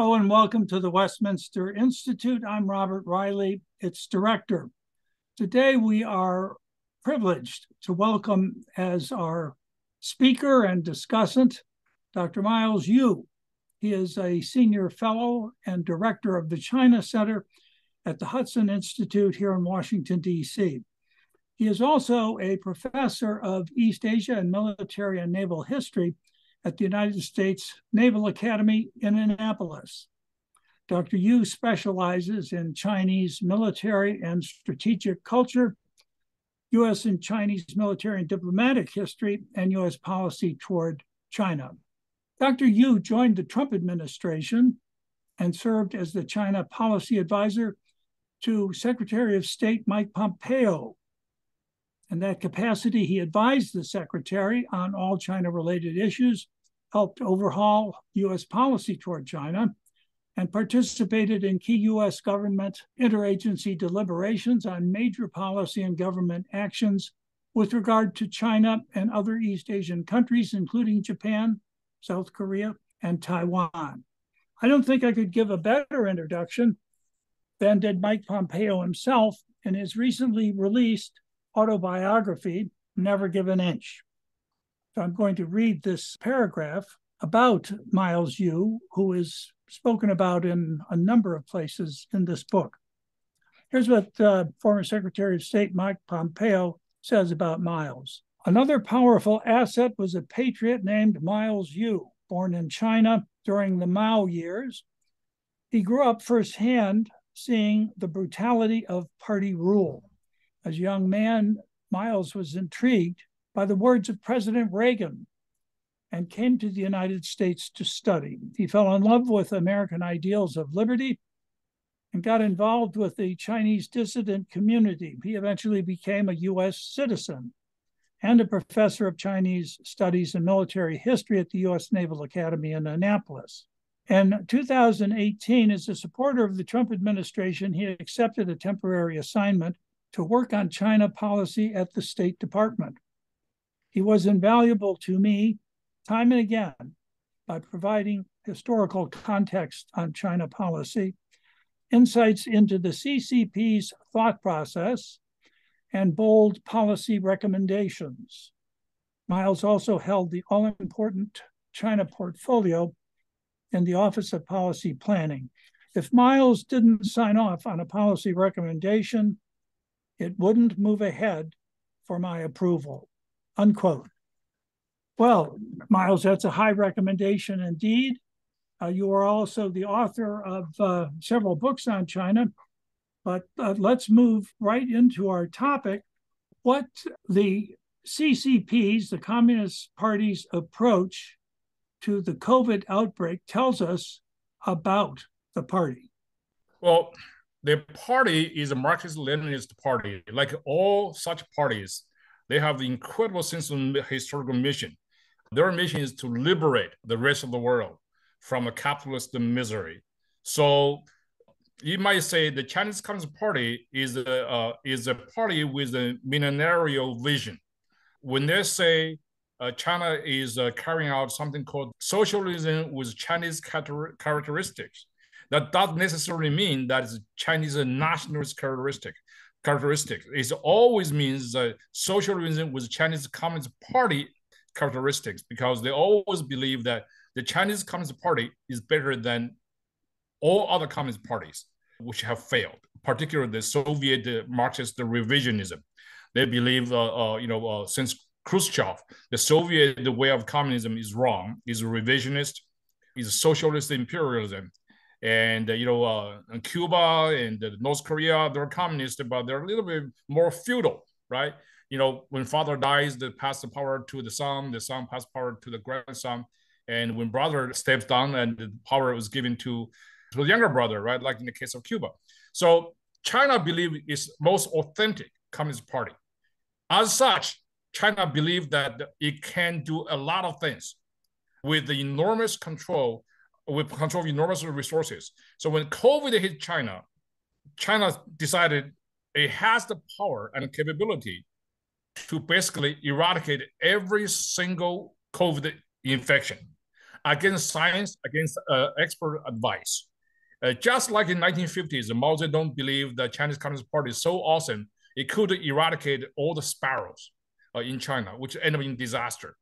Hello and welcome to the Westminster Institute. I'm Robert Reilly, its director. Today we are privileged to welcome as our speaker and discussant Dr. Miles Yu. He is a senior fellow and director of the China Center at the Hudson Institute here in Washington, D.C. He is also a professor of East Asia and military and naval history at the United States Naval Academy in Annapolis. Dr. Yu specializes in Chinese military and strategic culture, U.S. and Chinese military and diplomatic history, and U.S. policy toward China. Dr. Yu joined the Trump administration and served as the China policy advisor to Secretary of State Mike Pompeo. In that capacity, he advised the secretary on all China related issues, helped overhaul U.S. policy toward China, and participated in key U.S. government interagency deliberations on major policy and government actions with regard to China and other East Asian countries, including Japan, South Korea, and Taiwan. I don't think I could give a better introduction than did Mike Pompeo himself in his recently released autobiography, Never Give an Inch. So I'm going to read this paragraph about Miles Yu, who is spoken about in a number of places in this book. Here's what uh, former Secretary of State Mike Pompeo says about Miles. Another powerful asset was a patriot named Miles Yu, born in China during the Mao years. He grew up firsthand seeing the brutality of party rule. As a young man, Miles was intrigued by the words of President Reagan and came to the United States to study. He fell in love with American ideals of liberty and got involved with the Chinese dissident community. He eventually became a U.S. citizen and a professor of Chinese studies and military history at the U.S. Naval Academy in Annapolis. In 2018, as a supporter of the Trump administration, he accepted a temporary assignment to work on China policy at the State Department. He was invaluable to me time and again by providing historical context on China policy, insights into the CCP's thought process, and bold policy recommendations. Miles also held the all important China portfolio in the Office of Policy Planning. If Miles didn't sign off on a policy recommendation, it wouldn't move ahead for my approval. Unquote. Well, Miles, that's a high recommendation indeed. Uh, you are also the author of uh, several books on China, but uh, let's move right into our topic. What the CCP's, the Communist Party's approach to the COVID outbreak tells us about the party. Well, the party is a Marxist Leninist party. Like all such parties, they have the incredible sense of historical mission. Their mission is to liberate the rest of the world from a capitalist misery. So you might say the Chinese Communist Party is a uh, is a party with a millenarian vision. When they say uh, China is uh, carrying out something called socialism with Chinese characteristics, that doesn't necessarily mean that it's Chinese nationalist characteristic. Characteristic. It always means socialism with Chinese Communist Party characteristics because they always believe that the Chinese Communist Party is better than all other communist parties which have failed, particularly the Soviet Marxist revisionism. They believe, uh, uh, you know, uh, since Khrushchev, the Soviet way of communism is wrong, is revisionist, is socialist imperialism. And, uh, you know, uh, Cuba and North Korea, they're communist, but they're a little bit more feudal, right? You know, when father dies, they pass the power to the son, the son pass power to the grandson. And when brother steps down and the power was given to to the younger brother, right? Like in the case of Cuba. So China believe is most authentic Communist Party. As such, China believed that it can do a lot of things with the enormous control, with control of enormous resources. So when COVID hit China, China decided it has the power and capability to basically eradicate every single COVID infection against science, against uh, expert advice. Uh, just like in 1950s, Mao Zedong believed the Chinese Communist Party is so awesome, it could eradicate all the sparrows uh, in China, which ended up in disaster.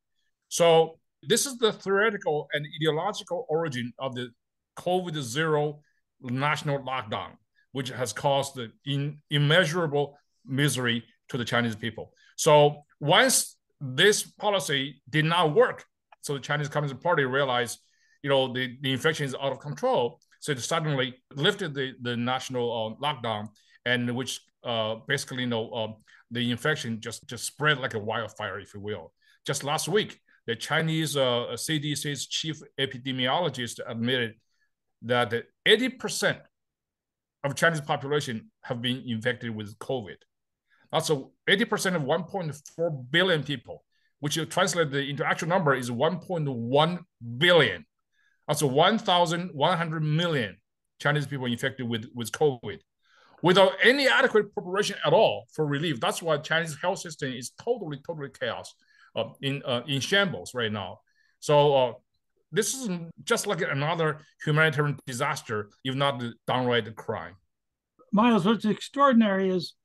So this is the theoretical and ideological origin of the COVID zero national lockdown, which has caused the in, immeasurable misery to the Chinese people. So once this policy did not work, so the Chinese Communist Party realized, you know, the, the infection is out of control. So it suddenly lifted the, the national uh, lockdown, and which uh, basically, you know, uh, the infection just just spread like a wildfire, if you will. Just last week, the Chinese uh, CDC's chief epidemiologist admitted that 80% of Chinese population have been infected with COVID. That's 80% of 1.4 billion people, which you translate the into actual number is 1.1 billion. That's 1,100 million Chinese people infected with, with COVID without any adequate preparation at all for relief. That's why Chinese health system is totally, totally chaos, uh, in uh, in shambles right now. So uh, this is just like another humanitarian disaster, if not the downright crime. Miles, what's extraordinary is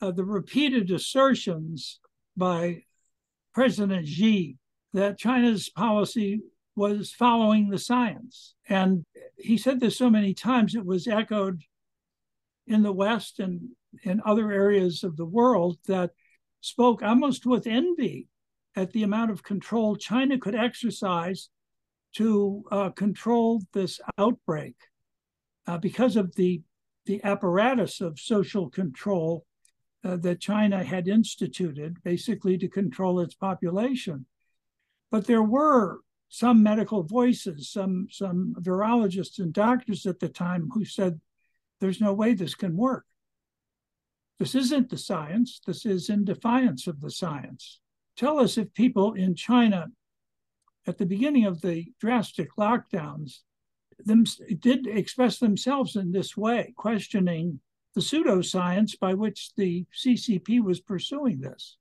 uh, the repeated assertions by President Xi that China's policy was following the science. And he said this so many times, it was echoed in the West and in other areas of the world that spoke almost with envy at the amount of control China could exercise to uh, control this outbreak uh, because of the the apparatus of social control uh, that China had instituted, basically to control its population. But there were some medical voices, some some virologists and doctors at the time who said, "There's no way this can work. This isn't the science. This is in defiance of the science." Tell us if people in China at the beginning of the drastic lockdowns them, did express themselves in this way, questioning the pseudoscience by which the CCP was pursuing this.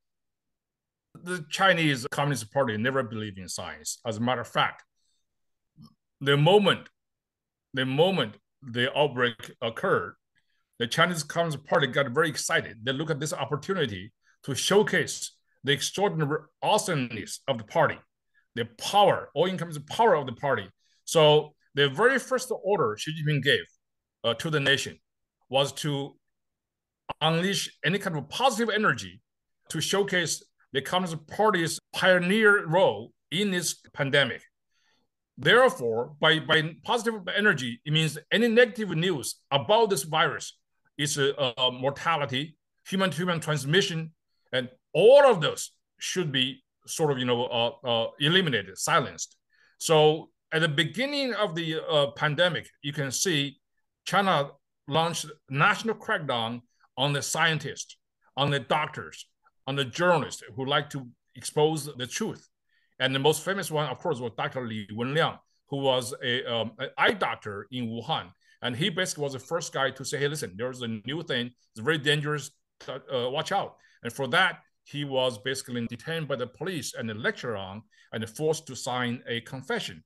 The Chinese Communist Party never believed in science. As a matter of fact, the moment, the moment the outbreak occurred, the Chinese Communist Party got very excited. They look at this opportunity to showcase the extraordinary awesomeness of the party, the power, all the power of the party. So the very first order Xi Jinping gave uh, to the nation was to unleash any kind of positive energy to showcase the Communist Party's pioneer role in this pandemic. Therefore, by, by positive energy, it means any negative news about this virus is a, a mortality, human-to-human transmission, and all of those should be sort of you know uh, uh, eliminated, silenced. So at the beginning of the uh, pandemic, you can see China launched national crackdown on the scientists, on the doctors, on the journalists who like to expose the truth. And the most famous one, of course, was Dr. Li Wenliang, who was a, um, an eye doctor in Wuhan. And he basically was the first guy to say, hey, listen, there's a new thing. It's very dangerous. Uh, watch out. And for that, he was basically detained by the police and lectured on and forced to sign a confession.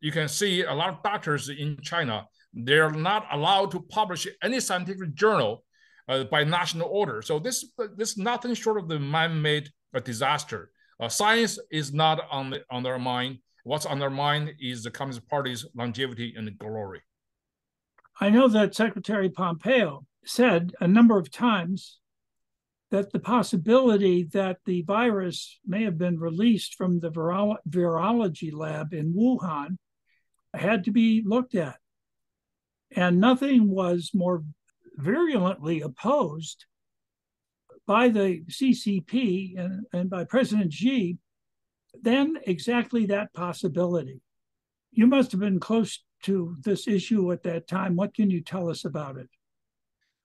You can see a lot of doctors in China, they're not allowed to publish any scientific journal uh, by national order. So this, this is nothing short of the man-made uh, disaster. Uh, science is not on, the, on their mind. What's on their mind is the Communist Party's longevity and glory. I know that Secretary Pompeo said a number of times that the possibility that the virus may have been released from the viro- virology lab in Wuhan had to be looked at. And nothing was more virulently opposed by the CCP and, and by President Xi than exactly that possibility. You must have been close to this issue at that time. What can you tell us about it?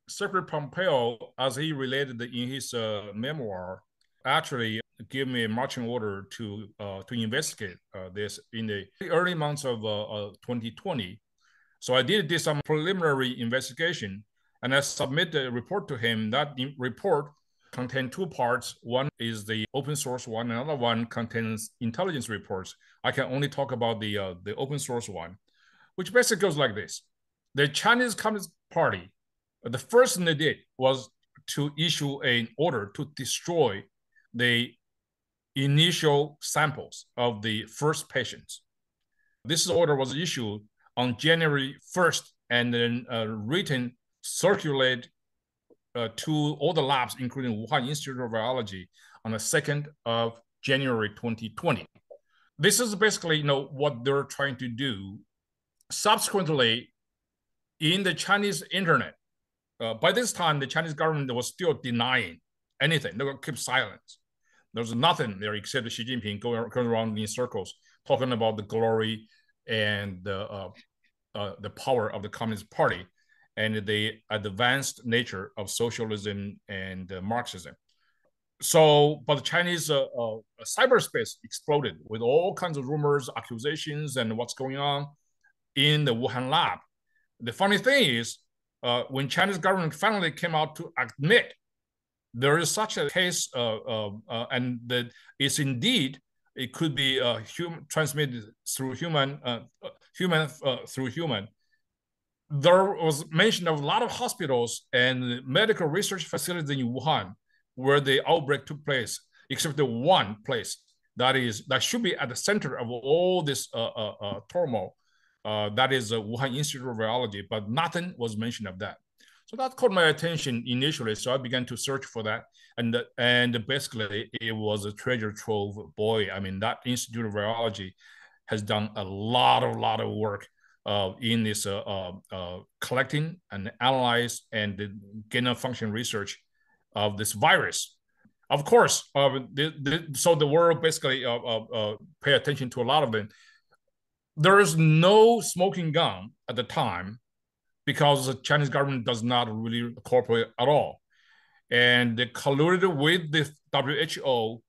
Secretary Pompeo, as he related in his uh, memoir, actually gave me a marching order to uh, to investigate uh, this in the early months of 2020. Uh, so I did, did some preliminary investigation, and I submitted a report to him. That report contained two parts. One is the open source one. Another one contains intelligence reports. I can only talk about the uh, the open source one, which basically goes like this: the Chinese Communist Party, the first thing they did was to issue an order to destroy the initial samples of the first patients. This order was issued on January 1st and then uh, written, circulated uh, to all the labs, including Wuhan Institute of Virology, on the 2nd of January 2020. This is basically you know, what they're trying to do. Subsequently, in the Chinese internet, uh, by this time, the Chinese government was still denying anything. They would keep silence. There's nothing there except Xi Jinping going, going around in circles talking about the glory and the uh, uh, the power of the Communist Party and the advanced nature of socialism and uh, Marxism. So, but the Chinese uh, uh, cyberspace exploded with all kinds of rumors, accusations, and what's going on in the Wuhan lab. The funny thing is, uh, when Chinese government finally came out to admit there is such a case, uh, uh, uh and that it's indeed it could be uh, transmitted through human, uh, human through human. There was mention of a lot of hospitals and medical research facilities in Wuhan where the outbreak took place, except the one place that is that should be at the center of all this turmoil uh, that is uh, Wuhan Institute of Virology, but nothing was mentioned of that. So that caught my attention initially. So I began to search for that, and and basically it was a treasure trove. Boy, I mean that Institute of Virology has done a lot of lot of work uh, in this uh, uh, uh collecting and analyze and the gain of function research of this virus. Of course, uh, the, the, so the world basically pay attention to a lot of them there is no smoking gun at the time because the Chinese government does not really cooperate at all. And they colluded with the WHO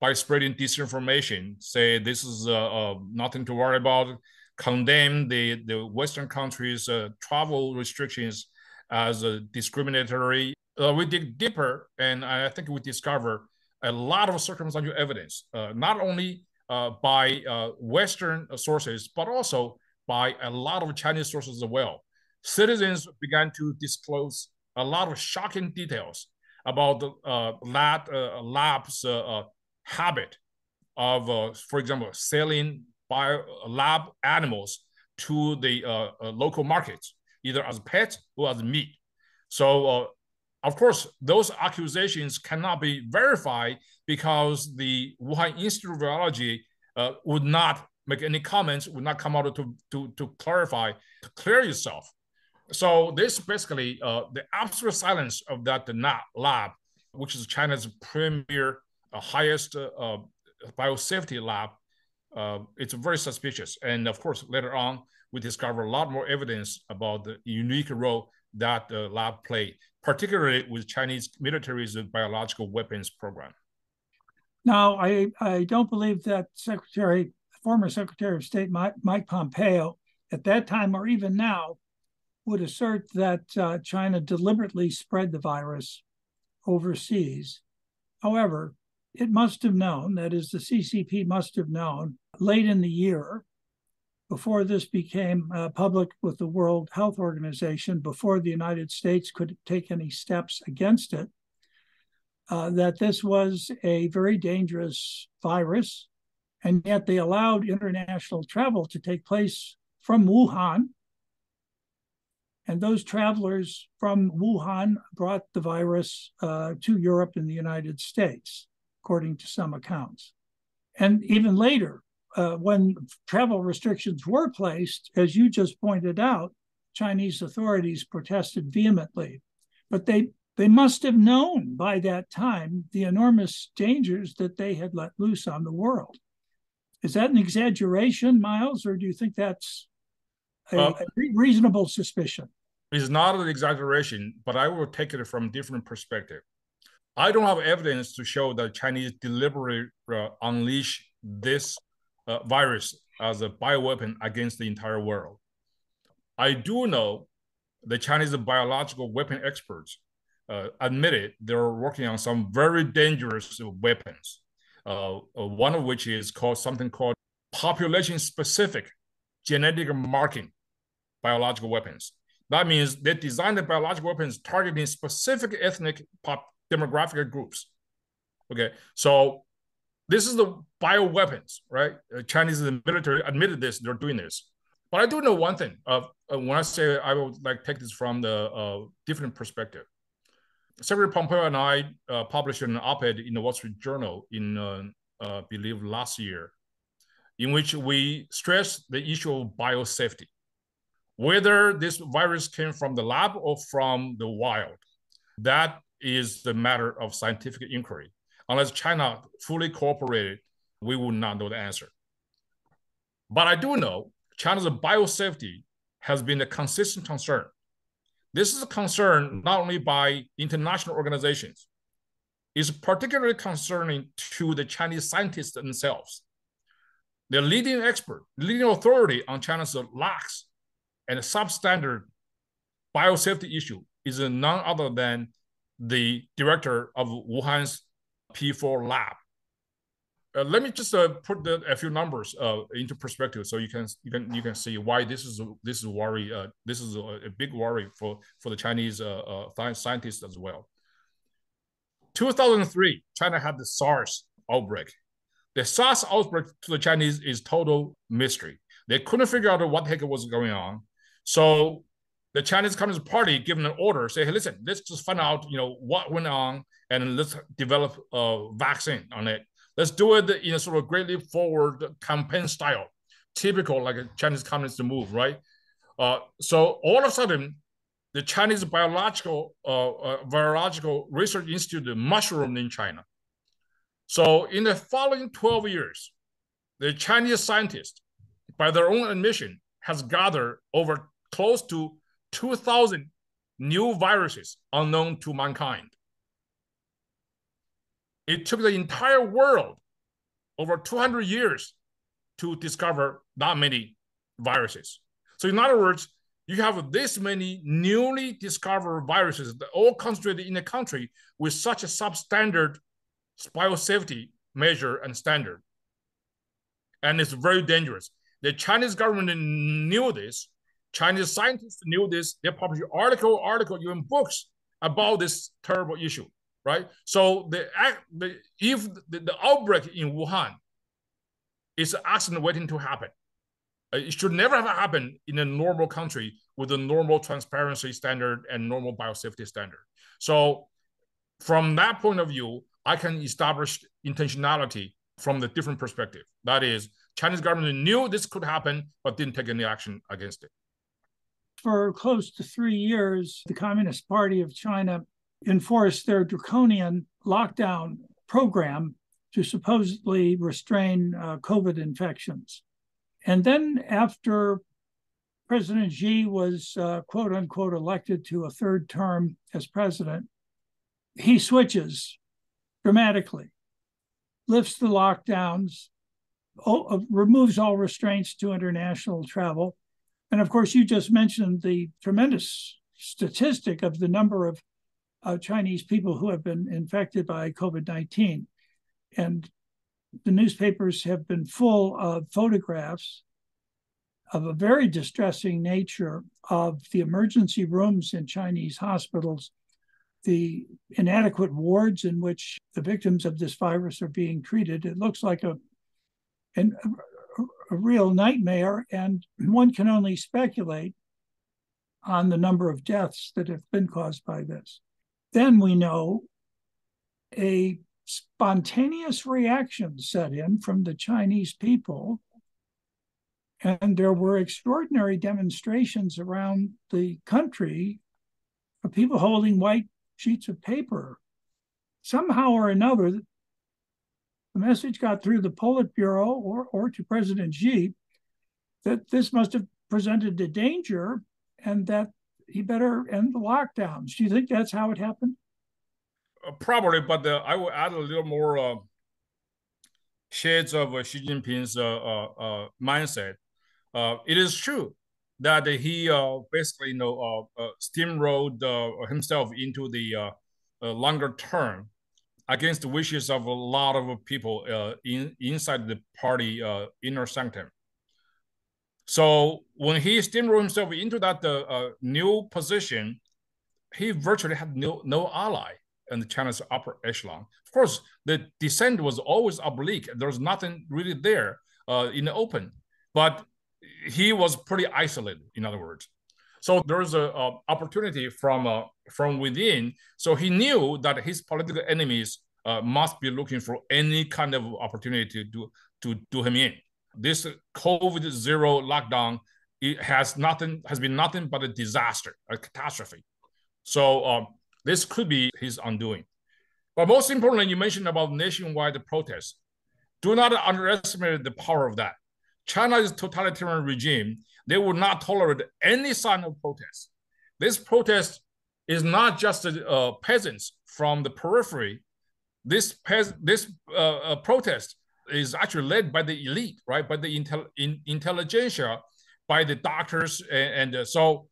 by spreading disinformation, say this is uh, uh, nothing to worry about, condemn the, the Western countries' uh, travel restrictions as discriminatory. Uh, we dig deeper, and I think we discover a lot of circumstantial evidence, uh, not only by uh, Western sources, but also by a lot of Chinese sources as well. Citizens began to disclose a lot of shocking details about the uh, lab, uh, lab's uh, uh, habit of, for example, selling bio lab animals to the local markets, either as pets or as meat. So of course, those accusations cannot be verified because the Wuhan Institute of Virology uh, would not make any comments, would not come out to, to, to clarify, to clear itself. So this basically, uh, the absolute silence of that lab, which is China's premier, uh, highest uh, uh biosafety lab, uh, it's very suspicious. And of course, later on, we discover a lot more evidence about the unique role that the lab played particularly with Chinese military's biological weapons program. Now, I, I don't believe that Secretary, former Secretary of State Mike, Mike Pompeo, at that time or even now, would assert that uh, China deliberately spread the virus overseas. However, it must have known, that is, the CCP must have known late in the year before this became uh, public with the World Health Organization, before the United States could take any steps against it, uh, that this was a very dangerous virus. And yet they allowed international travel to take place from Wuhan. And those travelers from Wuhan brought the virus uh, to Europe and the United States, according to some accounts. And even later, uh, when travel restrictions were placed, as you just pointed out, Chinese authorities protested vehemently. But they they must have known by that time the enormous dangers that they had let loose on the world. Is that an exaggeration, Miles, or do you think that's a, a reasonable suspicion? It's not an exaggeration, but I will take it from a different perspective. I don't have evidence to show that Chinese deliberately uh, unleash this uh, virus as a bioweapon against the entire world. I do know the Chinese biological weapon experts uh, admitted they're working on some very dangerous weapons. Uh, uh, one of which is called something called population-specific genetic marking biological weapons. That means they designed the biological weapons targeting specific ethnic pop demographic groups. Okay, so this is the bioweapons, right? Uh, Chinese military admitted this; they're doing this. But I do know one thing. Uh, when I say I would like take this from the uh, different perspective. Secretary Pompeo and I uh, published an op-ed in the Wall Street Journal in, uh, uh, believe, last year, in which we stressed the issue of biosafety, whether this virus came from the lab or from the wild. That is the matter of scientific inquiry. Unless China fully cooperated, we would not know the answer. But I do know China's biosafety has been a consistent concern this is a concern not only by international organizations, it's particularly concerning to the Chinese scientists themselves. The leading expert, leading authority on China's lax and substandard biosafety issue is none other than the director of Wuhan's P4 lab, uh, let me just uh, put the, a few numbers uh, into perspective so you can you can you can see why this is this is worry uh, this is a, a, big worry for for the Chinese uh, uh, scientists as well. 2003, China had the SARS outbreak. The SARS outbreak to the Chinese is total mystery. They couldn't figure out what the heck was going on. So the Chinese Communist Party given an order, say, hey, listen, let's just find out, you know, what went on and let's develop a vaccine on it. Let's do it in a sort of Great Leap Forward campaign style, typical like a Chinese communist move, right? Uh, so all of a sudden, the Chinese biological uh, uh, virological research institute mushroomed in China. So in the following 12 years, the Chinese scientists, by their own admission, has gathered over close to 2,000 new viruses unknown to mankind. It took the entire world over 200 years to discover that many viruses. So in other words, you have this many newly discovered viruses that all concentrated in a country with such a substandard biosafety measure and standard. And it's very dangerous. The Chinese government knew this. Chinese scientists knew this. They published article, article, even books about this terrible issue right? So the, the if the, the outbreak in Wuhan is an accident waiting to happen, uh, it should never have happened in a normal country with a normal transparency standard and normal biosafety standard. So from that point of view, I can establish intentionality from the different perspective. That is, Chinese government knew this could happen, but didn't take any action against it. For close to three years, the Communist Party of China enforce their draconian lockdown program to supposedly restrain uh, COVID infections. And then, after President Xi was uh, quote unquote elected to a third term as president, he switches dramatically, lifts the lockdowns, uh, removes all restraints to international travel. And of course, you just mentioned the tremendous statistic of the number of uh, Chinese people who have been infected by COVID 19. And the newspapers have been full of photographs of a very distressing nature of the emergency rooms in Chinese hospitals, the inadequate wards in which the victims of this virus are being treated. It looks like a, an, a, a real nightmare, and one can only speculate on the number of deaths that have been caused by this then we know a spontaneous reaction set in from the Chinese people. And there were extraordinary demonstrations around the country of people holding white sheets of paper. Somehow or another, the message got through the Politburo or, or to President Xi that this must have presented a danger and that he better end the lockdowns. Do you think that's how it happened? Uh, probably, but uh, I will add a little more uh, shades of uh, Xi Jinping's uh, uh, mindset. it is true that he uh, basically you know uh, uh, steamrolled himself into the longer term against the wishes of a lot of people in inside the party inner sanctum. So when he steamrolled himself into that new position, he virtually had no no ally in the China's upper echelon. Of course, the dissent was always oblique. There was nothing really there uh, in the open, but he was pretty isolated. In other words, so there's a, a opportunity from uh, from within. So he knew that his political enemies uh, must be looking for any kind of opportunity to to do him in. This COVID zero lockdown it has nothing has been nothing but a disaster, a catastrophe. So um, this could be his undoing. But most importantly, you mentioned about nationwide protests. Do not underestimate the power of that. China's totalitarian regime, they will not tolerate any sign of protest. This protest is not just uh, peasants from the periphery. This pes- this uh, uh, protest is actually led by the elite, right? By the intel- in- intelligentsia, by the doctors, and, and uh, so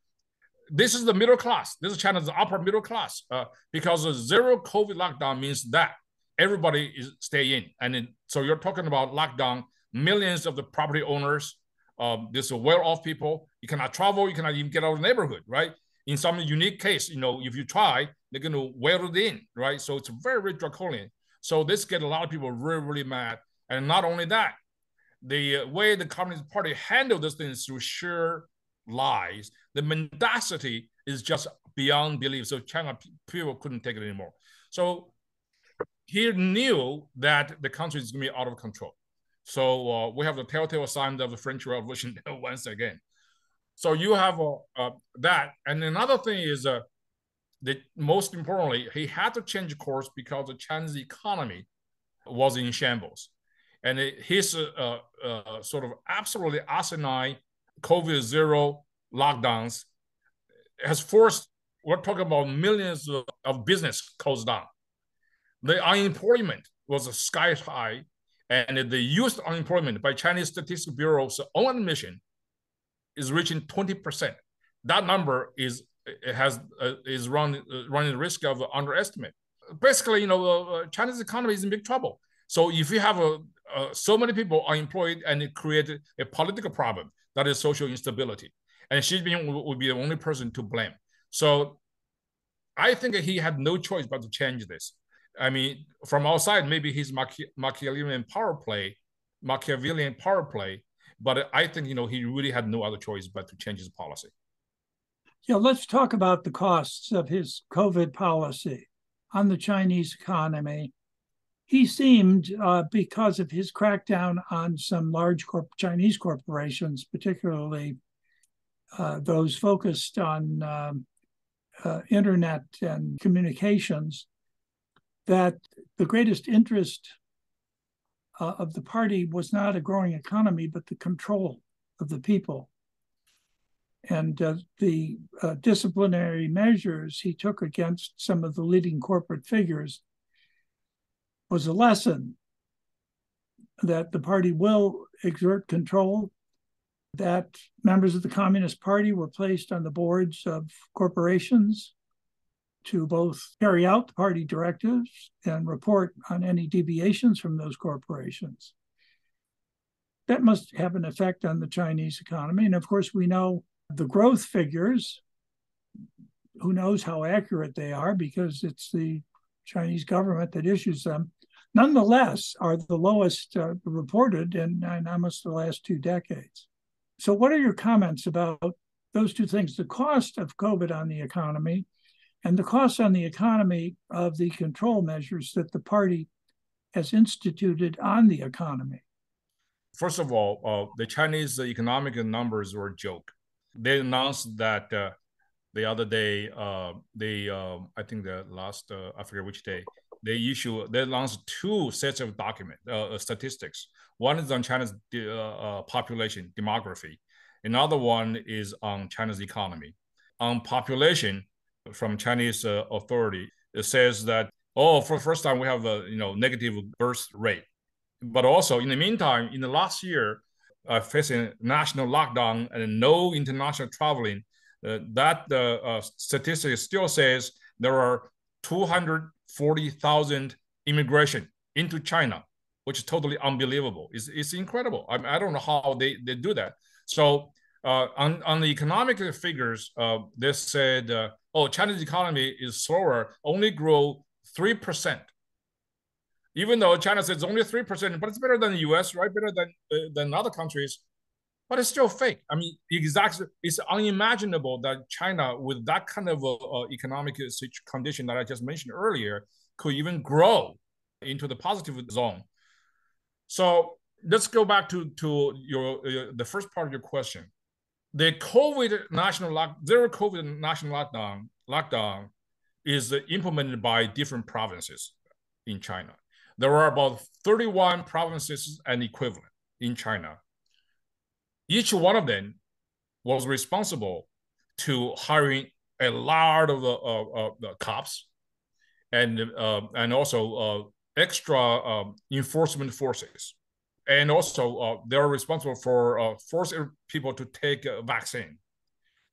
this is the middle class. This is China's upper middle class uh, because zero COVID lockdown means that everybody is stay in. And so you're talking about lockdown, millions of the property owners, um, this well-off people. You cannot travel. You cannot even get out of the neighborhood, right? In some unique case, you know, if you try, they're going to weld it in, right? So it's very, very draconian. So this get a lot of people really, really mad. And not only that, the way the Communist Party handled this thing is through sheer lies. The mendacity is just beyond belief. So China people couldn't take it anymore. So he knew that the country is going to be out of control. So uh, we have the telltale signs of the French Revolution once again. So you have uh, uh, that, and another thing is uh, that most importantly, he had to change course because the Chinese economy was in shambles, and it, his uh, uh, sort of absolutely asinine COVID zero lockdowns has forced, we're talking about millions of, of business closed down. The unemployment was sky high, and the youth unemployment by Chinese Statistics Bureau's own admission is reaching 20%. That number is has uh, is run, uh, running the risk of underestimate. Basically, you know, uh, China's economy is in big trouble. So if you have a, Uh, so many people unemployed and it created a political problem, that is social instability. And Xi Jinping would be the only person to blame. So I think he had no choice but to change this. I mean, from outside, maybe he's Machi- Machiavellian power play, Machiavellian power play, but I think you know he really had no other choice but to change his policy. Yeah, let's talk about the costs of his COVID policy on the Chinese economy he seemed, uh, because of his crackdown on some large corp- Chinese corporations, particularly uh, those focused on um, uh, internet and communications, that the greatest interest uh, of the party was not a growing economy, but the control of the people. And uh, the uh, disciplinary measures he took against some of the leading corporate figures was a lesson that the party will exert control, that members of the Communist Party were placed on the boards of corporations to both carry out the party directives and report on any deviations from those corporations. That must have an effect on the Chinese economy. And of course, we know the growth figures. Who knows how accurate they are because it's the Chinese government that issues them nonetheless are the lowest uh, reported in, in almost the last two decades. So, what are your comments about those two things the cost of COVID on the economy and the cost on the economy of the control measures that the party has instituted on the economy? First of all, uh, the Chinese economic numbers were a joke. They announced that uh, the other day, uh, they, uh, I think the last, uh, I forget which day, they issue they launched two sets of document uh, uh, statistics. One is on China's uh, uh, population demography. Another one is on China's economy. On population, from Chinese authority, it says that oh, for the first time we have a you know negative birth rate, but also in the meantime, in the last year, facing national lockdown and no international traveling, that uh, uh statistic still says there are 240,000 immigration into China, which is totally unbelievable. It's, it's incredible. I, mean, I don't know how they, they do that. So uh, on, on the economic figures, uh, they said, uh, oh, China's economy is slower, only grow 3%. Even though China says only 3%, but it's better than the US, right? Better than, uh, than other countries. But it's still fake. I mean, exactly, it's unimaginable that China, with that kind of uh, economic condition that I just mentioned earlier, could even grow into the positive zone. So let's go back to to your uh, the first part of your question. The COVID national lock zero COVID national lockdown lockdown is implemented by different provinces in China. There are about 31 provinces and equivalent in China. Each one of them was responsible to hiring a lot of the uh, uh, cops and uh, and also uh, extra um, enforcement forces and also uh, they're responsible for uh, forcing people to take a vaccine.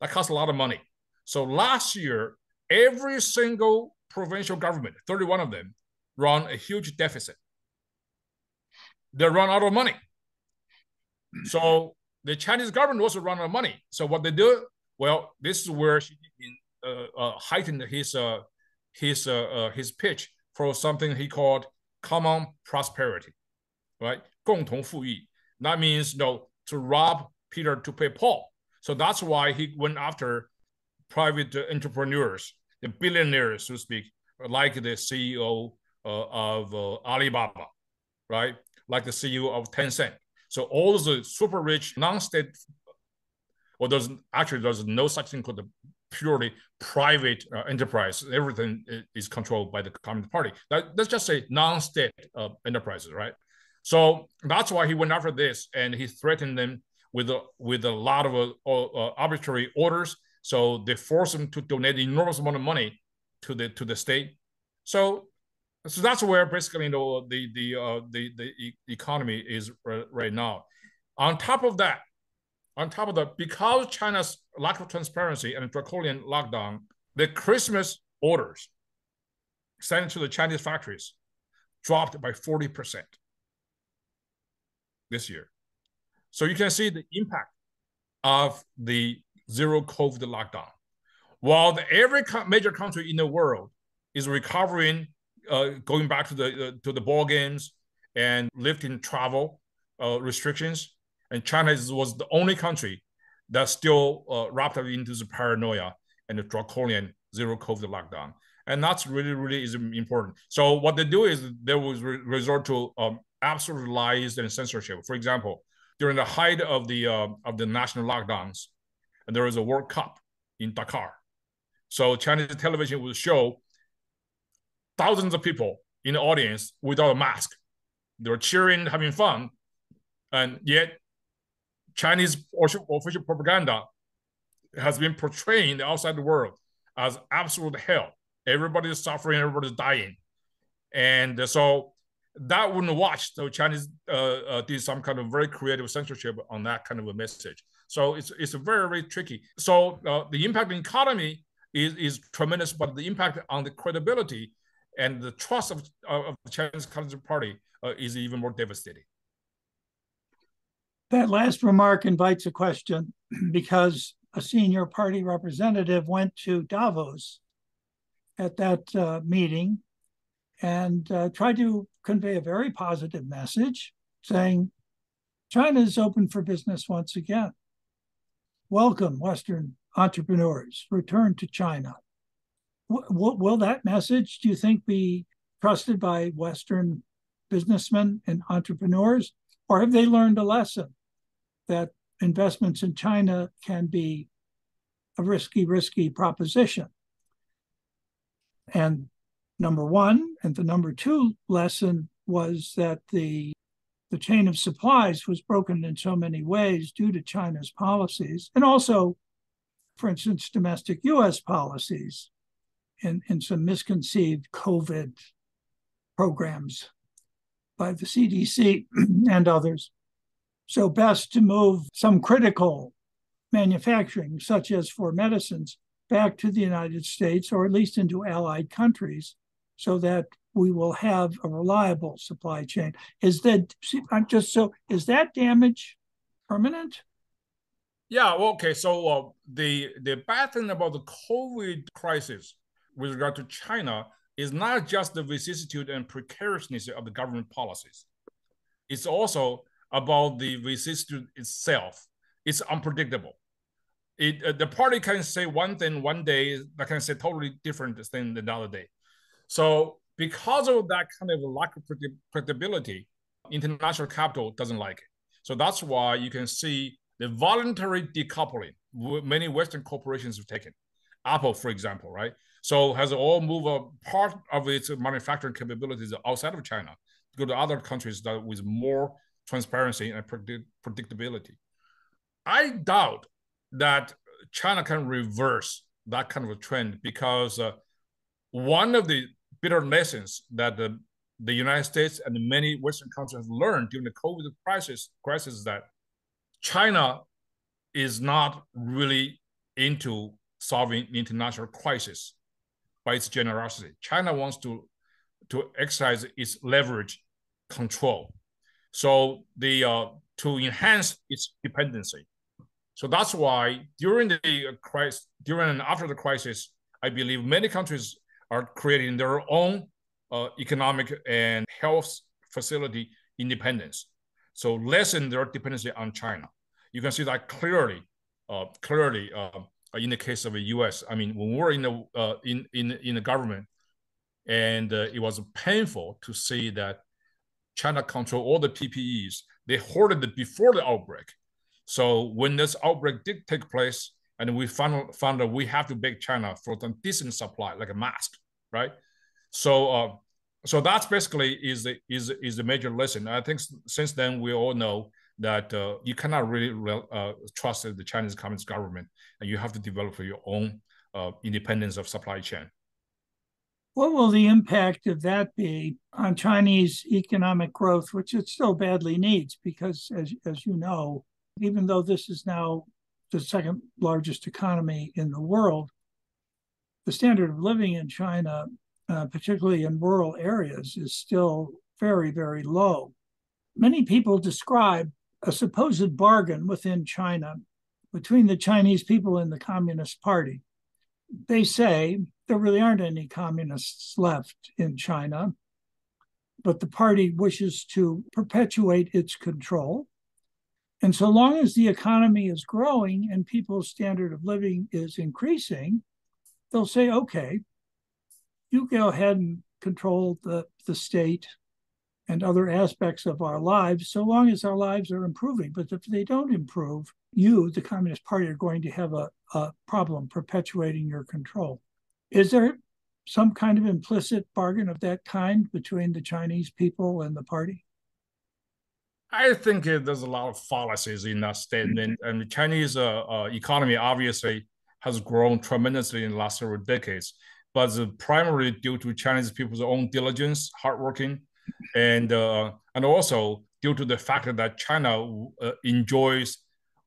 That costs a lot of money. So last year, every single provincial government, 31 of them, run a huge deficit. They run out of money. So the Chinese government also run out of money. So what they do, well, this is where Xi Jinping uh, uh, heightened his uh, his uh, uh, his pitch for something he called common prosperity, right? 共同富裕. That means you know, to rob Peter to pay Paul. So that's why he went after private entrepreneurs, the billionaires, so to speak, like the CEO uh, of uh, Alibaba, right? Like the CEO of Tencent. so all the super rich non-state, well, there's actually there's no such thing called the purely private uh, enterprise. Everything is controlled by the Communist Party. That, let's just say non-state uh, enterprises, right? So that's why he went after this, and he threatened them with a, with a lot of uh, uh, arbitrary orders. So they forced him to donate enormous amount of money to the to the state. So so that's where basically you know, the the uh, the the economy is right now. On top of that, on top of that, because China's lack of transparency and draconian lockdown, the Christmas orders sent to the Chinese factories dropped by 40% this year. So you can see the impact of the zero COVID lockdown. While the, every major country in the world is recovering, uh, going back to the uh, to the ball games and lifting travel uh, restrictions, and China is, was the only country that still uh, wrapped up into the paranoia and the draconian zero COVID lockdown. And that's really, really is important. So what they do is they will re- resort to um, absolute lies and censorship. For example, during the height of the uh, of the national lockdowns, there was a World Cup in Qatar. So Chinese television would show thousands of people in the audience without a mask. They were cheering, having fun, and yet Chinese official propaganda has been portraying the outside world as absolute hell. Everybody's suffering, everybody's dying, and so that wouldn't watch. So Chinese uh, uh, did some kind of very creative censorship on that kind of a message. So it's it's very very tricky. So uh, the impact on economy is is tremendous, but the impact on the credibility and the trust of, of the Chinese Communist Party uh, is even more devastating. That last remark invites a question because a senior party representative went to Davos at that uh, meeting and uh, tried to convey a very positive message saying China is open for business once again. Welcome, Western entrepreneurs. Return to China. W- will that message, do you think, be trusted by Western businessmen and entrepreneurs? Or have they learned a lesson that investments in China can be a risky, risky proposition? And number one. And the number two lesson was that the the chain of supplies was broken in so many ways due to China's policies, and also, for instance, domestic U.S. policies in, in some misconceived COVID programs by the CDC and others. So, best to move some critical manufacturing, such as for medicines, back to the United States or at least into allied countries so that we will have a reliable supply chain. Is that I'm just so is that damage permanent? Yeah, okay. So uh, the the bad thing about the COVID crisis with regard to China is not just the vicissitude and precariousness of the government policies. It's also about the vicissitude itself. It's unpredictable. It uh, the party can say one thing one day that can say totally different thing the other day. So because of that kind of lack of predictability, international capital doesn't like it. So that's why you can see the voluntary decoupling many Western corporations have taken. Apple, for example, right? So has all moved a part of its manufacturing capabilities outside of China to go to other countries that with more transparency and predict- predictability. I doubt that China can reverse that kind of a trend because uh, one of the bitter lessons that the, the United States and many Western countries have learned during the COVID crisis, crisis is that China is not really into solving international crisis by its generosity. China wants to, to exercise its leverage control. So the uh, to enhance its dependency. So that's why during the crisis, during and after the crisis, I believe many countries are creating their own uh, economic and health facility independence. So lessen their dependency on China. You can see that clearly, uh, clearly uh, in the case of the U.S. I mean, when we're in the uh, in in in the government, and uh, it was painful to see that China control all the PPEs. They hoarded it before the outbreak. So when this outbreak did take place, and we found found that we have to beg China for some decent supply, like a mask, right? So uh, so that's basically is the is is the major lesson. I think since then we all know that uh, you cannot really uh, trust the Chinese Communist government, and you have to develop your own uh, independence of supply chain. What will the impact of that be on Chinese economic growth, which it still badly needs? Because, as, as you know, even though this is now the second largest economy in the world, the standard of living in China, uh, particularly in rural areas, is still very, very low. Many people describe a supposed bargain within China between the Chinese people and the Communist Party. They say there really aren't any communists left in China, but the party wishes to perpetuate its control. And so long as the economy is growing and people's standard of living is increasing, they'll say, okay, you go ahead and control the, the state and other aspects of our lives, so long as our lives are improving. But if they don't improve, you, the Communist Party, are going to have a, a problem perpetuating your control. Is there some kind of implicit bargain of that kind between the Chinese people and the party? I think there's a lot of fallacies in that statement. And the Chinese uh, uh, economy obviously has grown tremendously in the last several decades, but primarily due to Chinese people's own diligence, hardworking, and uh, and also due to the fact that China uh, enjoys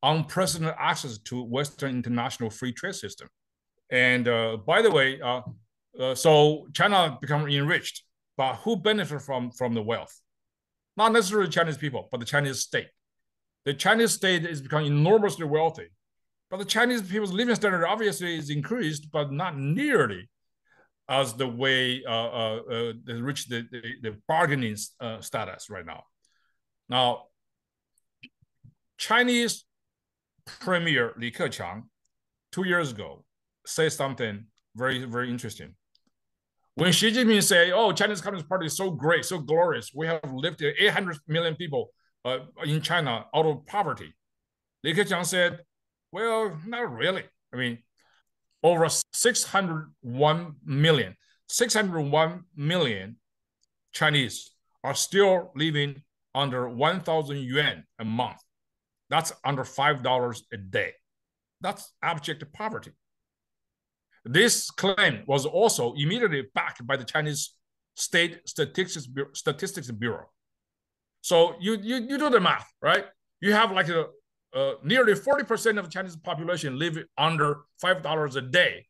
unprecedented access to Western international free trade system. And uh, by the way, uh, uh, so China become enriched, but who benefit from from the wealth? Not necessarily Chinese people, but the Chinese state. The Chinese state is becoming enormously wealthy, but the Chinese people's living standard obviously is increased, but not nearly as the way uh, uh, uh, they reach the, the, the bargaining status right now. Now, Chinese Premier Li Keqiang two years ago said something very, very interesting. When Xi Jinping say, "Oh, Chinese Communist Party is so great, so glorious, we have lifted 800 million people uh, in China out of poverty," Li Keqiang said, "Well, not really. I mean, over 601 million, 601 million Chinese are still living under 1,000 yuan a month. That's under $5 a day. That's abject poverty. This claim was also immediately backed by the Chinese State Statistics, Statistics Bureau. So you, you, you do the math, right? You have like a, uh, nearly 40% of the Chinese population live under $5 a day.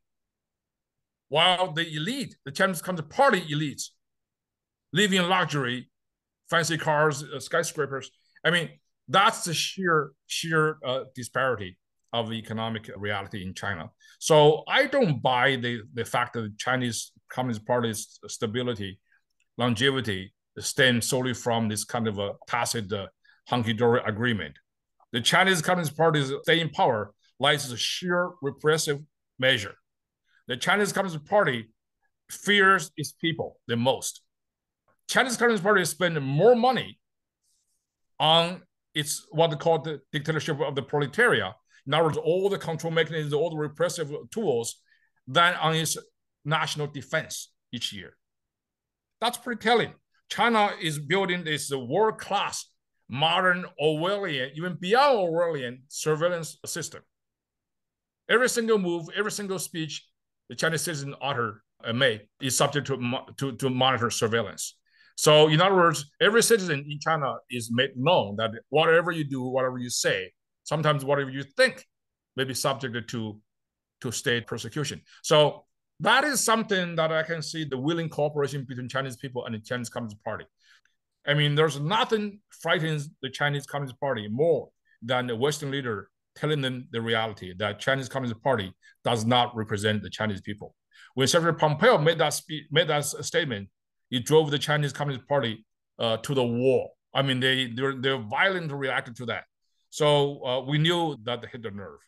While the elite, the Chinese Communist Party elites, live in luxury, fancy cars, uh, skyscrapers. I mean, that's the sheer sheer uh, disparity of the economic reality in China. So I don't buy the, the fact that the Chinese Communist Party's stability, longevity stems solely from this kind of a tacit uh, hunky-dory agreement. The Chinese Communist Party's stay in power lies a sheer repressive measure. The Chinese Communist Party fears its people the most. Chinese Communist Party spend more money on its what they call the dictatorship of the proletariat. In other words, all the control mechanisms, all the repressive tools, than on its national defense each year. That's pretty telling. China is building this world-class, modern Orwellian, even beyond Orwellian surveillance system. Every single move, every single speech the Chinese citizen utter and is subject to, to, to monitor surveillance. So, in other words, every citizen in China is made known that whatever you do, whatever you say, sometimes whatever you think may be subject to, to state persecution. So, that is something that I can see the willing cooperation between Chinese people and the Chinese Communist Party. I mean, there's nothing frightens the Chinese Communist Party more than a Western leader telling them the reality that Chinese Communist Party does not represent the Chinese people. When Secretary Pompeo made that made that statement, it drove the Chinese Communist Party uh, to the wall. I mean, they they they violently reacted to that. So uh, we knew that hit the nerve.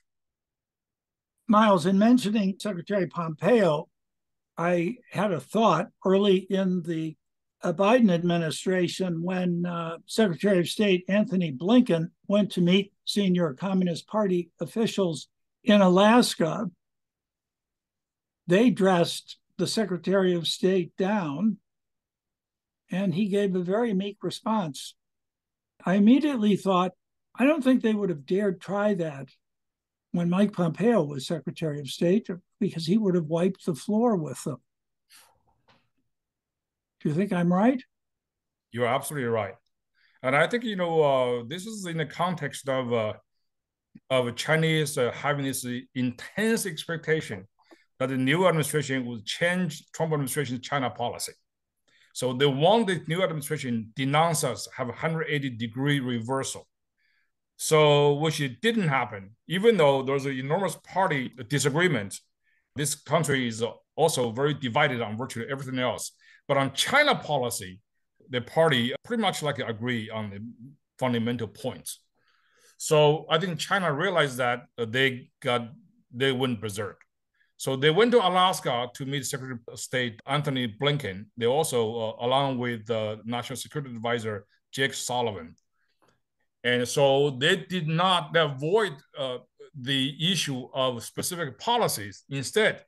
Miles, in mentioning Secretary Pompeo, I had a thought early in the Biden administration when uh, Secretary of State Anthony Blinken went to meet senior Communist Party officials in Alaska. They dressed the Secretary of State down, and he gave a very meek response. I immediately thought, I don't think they would have dared try that when Mike Pompeo was Secretary of State because he would have wiped the floor with them. Do you think I'm right? You're absolutely right. And I think, you know, uh, this is in the context of uh, of Chinese uh, having this intense expectation that the new administration would change Trump administration's China policy. So they want the new administration denounce us, have 180 degree reversal. So, which it didn't happen, even though there's an enormous party disagreement. This country is also very divided on virtually everything else. But on China policy, the party pretty much like agree on the fundamental points. So I think China realized that they got they went berserk. So they went to Alaska to meet Secretary of State Anthony Blinken. They also, uh, along with the National Security Advisor Jake Sullivan, and so they did not avoid uh, the issue of specific policies. Instead,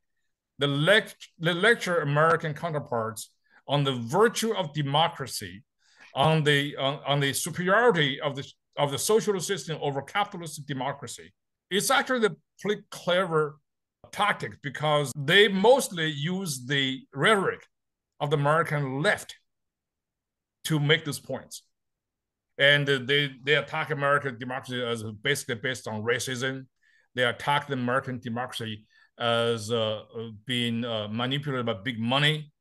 the, lect- the lecture American counterparts on the virtue of democracy, on the on, on the superiority of the of the socialist system over capitalist democracy. It's actually a pretty clever tactic because they mostly use the rhetoric of the American left to make these points and they they attack American democracy as basically based on racism. They attack the American democracy as uh, being uh, manipulated by big money.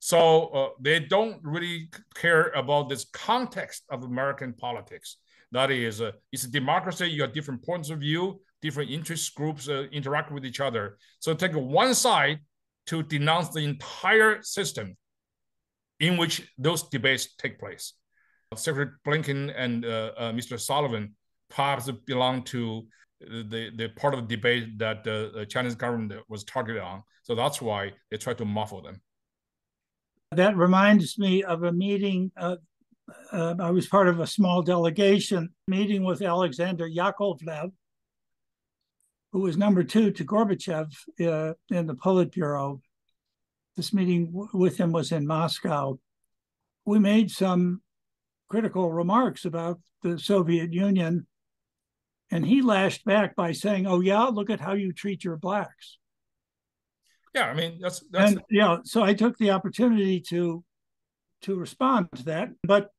So uh, they don't really care about this context of American politics. That is, uh, it's a democracy. You have different points of view, different interest groups uh, interact with each other. So take one side to denounce the entire system in which those debates take place. Secretary Blinken and uh, uh, Mr. Sullivan perhaps belong to the, the part of the debate that the Chinese government was targeted on. So that's why they try to muffle them. That reminds me of a meeting. Uh, uh, I was part of a small delegation meeting with Alexander Yakovlev, who was number two to Gorbachev uh, in the Politburo. This meeting w- with him was in Moscow. We made some critical remarks about the Soviet Union. And he lashed back by saying, Oh, yeah, look at how you treat your blacks. Yeah, I mean, that's, that's... And, yeah, so I took the opportunity to to respond to that. But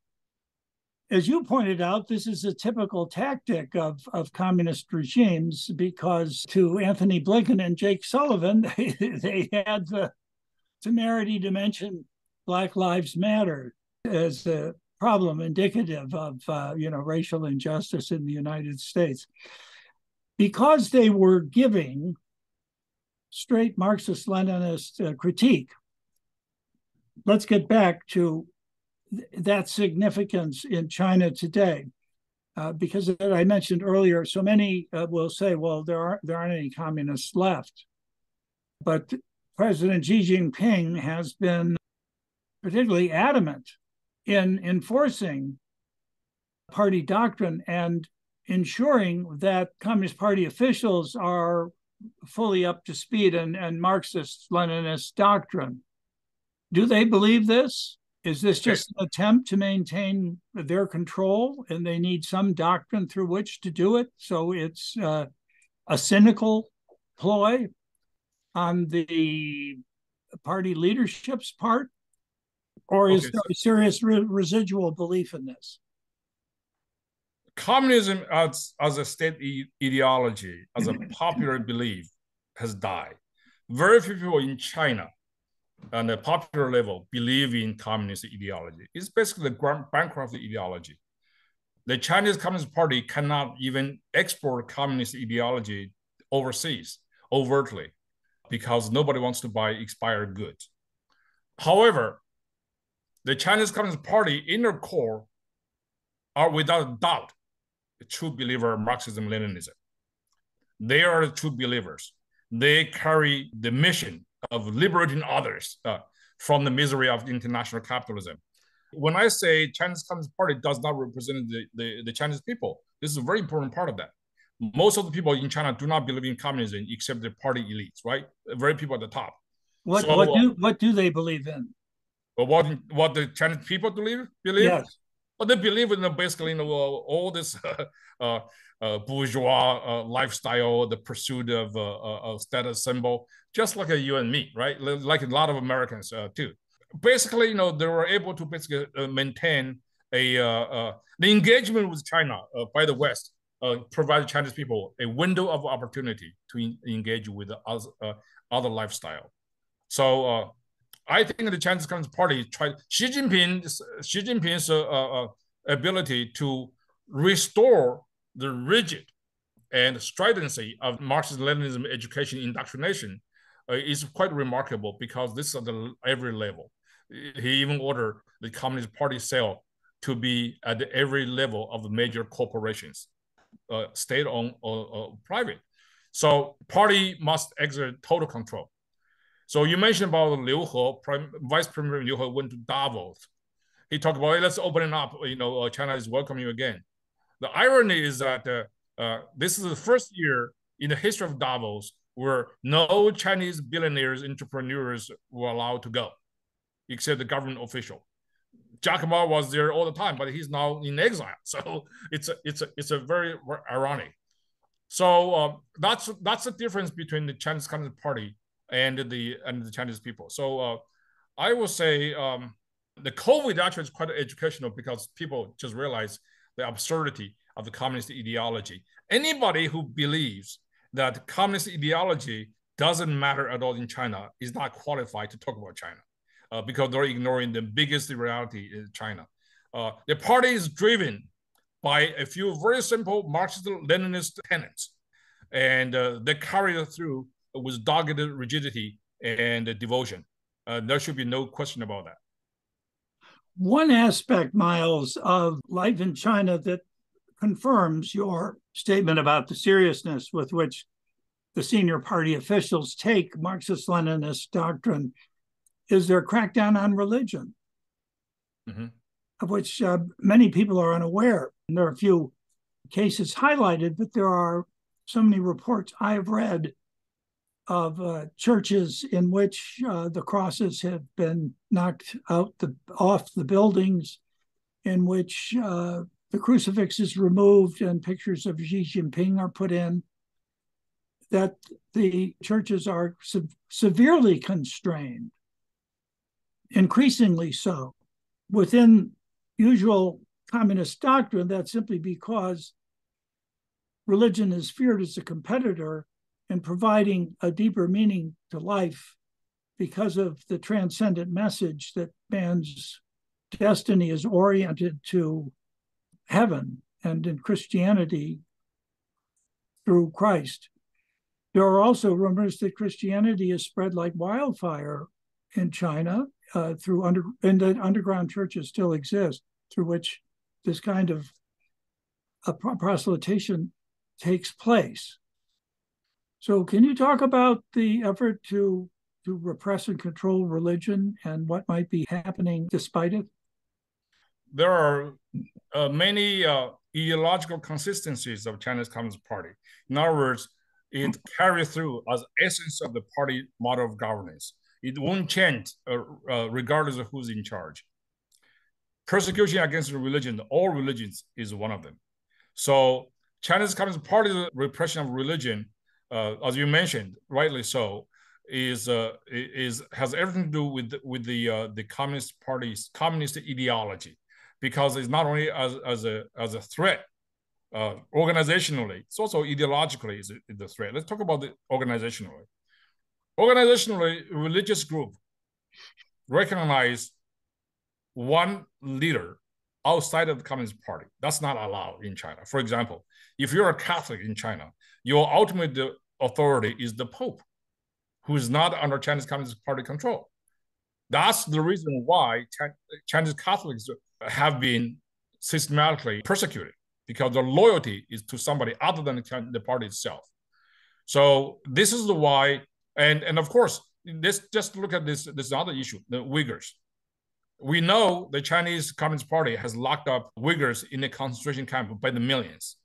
as you pointed out, this is a typical tactic of, of communist regimes because to Anthony Blinken and Jake Sullivan, they, they had the temerity to mention Black Lives Matter as a problem indicative of uh, you know racial injustice in the United States. Because they were giving straight Marxist Leninist uh, critique. Let's get back to that significance in China today. Uh, because as I mentioned earlier, so many uh, will say, well, there aren't, there aren't any communists left. But President Xi Jinping has been particularly adamant in enforcing party doctrine and ensuring that Communist Party officials are fully up to speed and, and Marxist Leninist doctrine. Do they believe this? Is this just an attempt to maintain their control and they need some doctrine through which to do it? So it's uh, a cynical ploy on the party leadership's part? Or is okay, there a serious re- residual belief in this? Communism as, as a state ideology, as a popular belief, has died. Very few people in China on a popular level believe in communist ideology. It's basically the bankrupt ideology. The Chinese Communist Party cannot even export communist ideology overseas overtly because nobody wants to buy expired goods. However, the Chinese Communist Party in their core are without doubt a true believer of Marxism Leninism. They are the true believers. They carry the mission of liberating others uh, from the misery of international capitalism. When I say Chinese Communist Party does not represent the, the, the Chinese people, this is a very important part of that. Most of the people in China do not believe in communism except the party elites, right? Very people at the top. What so, what do what do they believe in? But what what the Chinese people believe believe? Yes. Well, they believe in basically you know, all this uh, uh, bourgeois uh, lifestyle, the pursuit of uh, uh, a status symbol, just like a you and me, right? Like a lot of Americans uh, too. Basically, you know, they were able to basically maintain a the engagement with China by the West uh, provide Chinese people a window of opportunity to in, engage with other, uh, other lifestyle. So uh, I think the Chinese Communist Party tried Xi Jinping Xi Jinping's uh, uh, ability to restore the rigid and stridency of Marxist-Leninism education indoctrination uh, is quite remarkable because this is at the every level. He even ordered the Communist Party cell to be at every level of the major corporations uh, state-owned or, or, private. So party must exert total control. So you mentioned about Liu He, Prime, Vice Premier Liu He went to Davos. He talked about, hey, let's open it up. You know, uh, China is welcoming you again. The irony is that uh, uh, this is the first year in the history of Davos where no Chinese billionaires, entrepreneurs were allowed to go, except the government official. Jack Ma was there all the time, but he's now in exile. So it's a, it's a, it's a very ironic. So uh, that's that's the difference between the Chinese Communist Party and the and the Chinese people. So uh, I will say um, the COVID actually is quite educational because people just realize the absurdity of the communist ideology. Anybody who believes that communist ideology doesn't matter at all in China is not qualified to talk about China uh, because they're ignoring the biggest reality in China. Uh, the party is driven by a few very simple Marxist-Leninist tenets, and uh, they carry it through with dogged rigidity and devotion. Uh, there should be no question about that. One aspect, Miles, of life in China that confirms your statement about the seriousness with which the senior party officials take Marxist Leninist doctrine is their crackdown on religion, mm-hmm. of which uh, many people are unaware. And there are a few cases highlighted, but there are so many reports I've read of uh, churches in which uh, the crosses have been knocked out the off the buildings, in which uh, the crucifix is removed and pictures of Xi Jinping are put in. That the churches are se- severely constrained increasingly so, within usual communist doctrine, that's simply because religion is feared as a competitor in providing a deeper meaning to life because of the transcendent message that man's destiny is oriented to heaven and in Christianity through Christ. There are also rumors that Christianity is spread like wildfire in China uh, through under and that underground churches still exist through which this kind of a proselytation takes place. So, can you talk about the effort to to repress and control religion and what might be happening despite it? There are uh, many uh, ideological consistencies of China's Communist Party. In other words, it carries through as essence of the party model of governance. It won't change uh, uh, regardless of who's in charge. Persecution against religion, all religions, is one of them. So China's Communist Party's repression of religion, as you mentioned, rightly so, is uh, is has everything to do with with the uh, the Communist Party's communist ideology, because it's not only as as a as a threat uh, organizationally, it's also ideologically is the threat. Let's talk about the organizationally. Organizationally, religious group recognize one leader outside of the Communist Party. That's not allowed in China. For example, if you're a Catholic in China, your ultimate uh, authority is the Pope who is not under Chinese Communist Party control. That's the reason why Chinese Catholics have been systematically persecuted because their loyalty is to somebody other than the party itself. So this is the why, and and of course, this just look at this this other issue, the Uyghurs. We know the Chinese Communist Party has locked up Uyghurs in a concentration camp by the millions,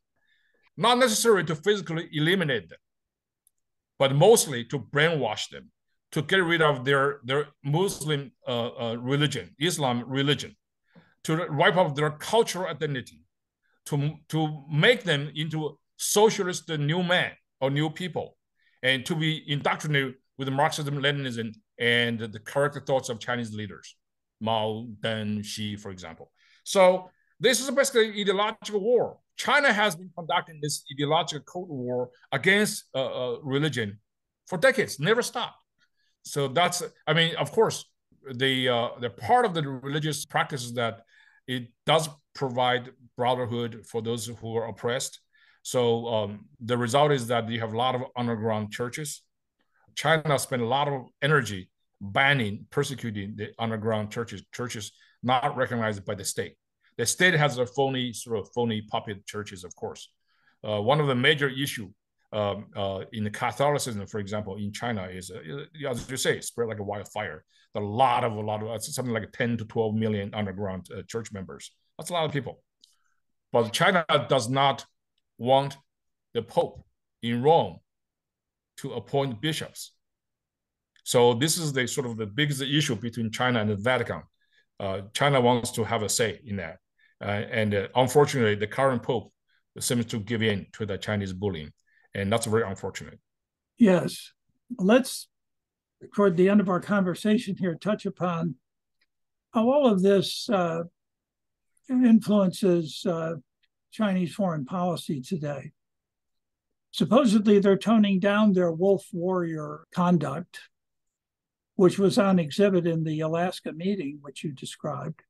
not necessarily to physically eliminate them, but mostly to brainwash them, to get rid of their, their Muslim uh, uh, religion, Islam religion, to wipe out their cultural identity, to, to make them into socialist new men or new people, and to be indoctrinated with Marxism, Leninism, and the correct thoughts of Chinese leaders, Mao, Deng, Xi, for example. So this is basically ideological war. China has been conducting this ideological cold war against uh, uh, religion for decades, never stopped. So that's, I mean, of course, the uh, the part of the religious practice is that it does provide brotherhood for those who are oppressed. So um, the result is that you have a lot of underground churches. China spent a lot of energy banning, persecuting the underground churches, churches not recognized by the state. The state has a phony, sort of phony puppet churches, of course. Uh, one of the major issue um, uh, in the Catholicism, for example, in China is, uh, as you say, spread like a wildfire. A lot of a lot of something like 10 to 12 million underground uh, church members. That's a lot of people. But China does not want the Pope in Rome to appoint bishops. So this is the sort of the biggest issue between China and the Vatican. Uh, China wants to have a say in that. Uh, and uh, unfortunately, the current pope seems to give in to the Chinese bullying, and that's very unfortunate. Yes, let's toward the end of our conversation here touch upon how all of this uh, influences uh, Chinese foreign policy today. Supposedly, they're toning down their wolf warrior conduct, which was on exhibit in the Alaska meeting, which you described.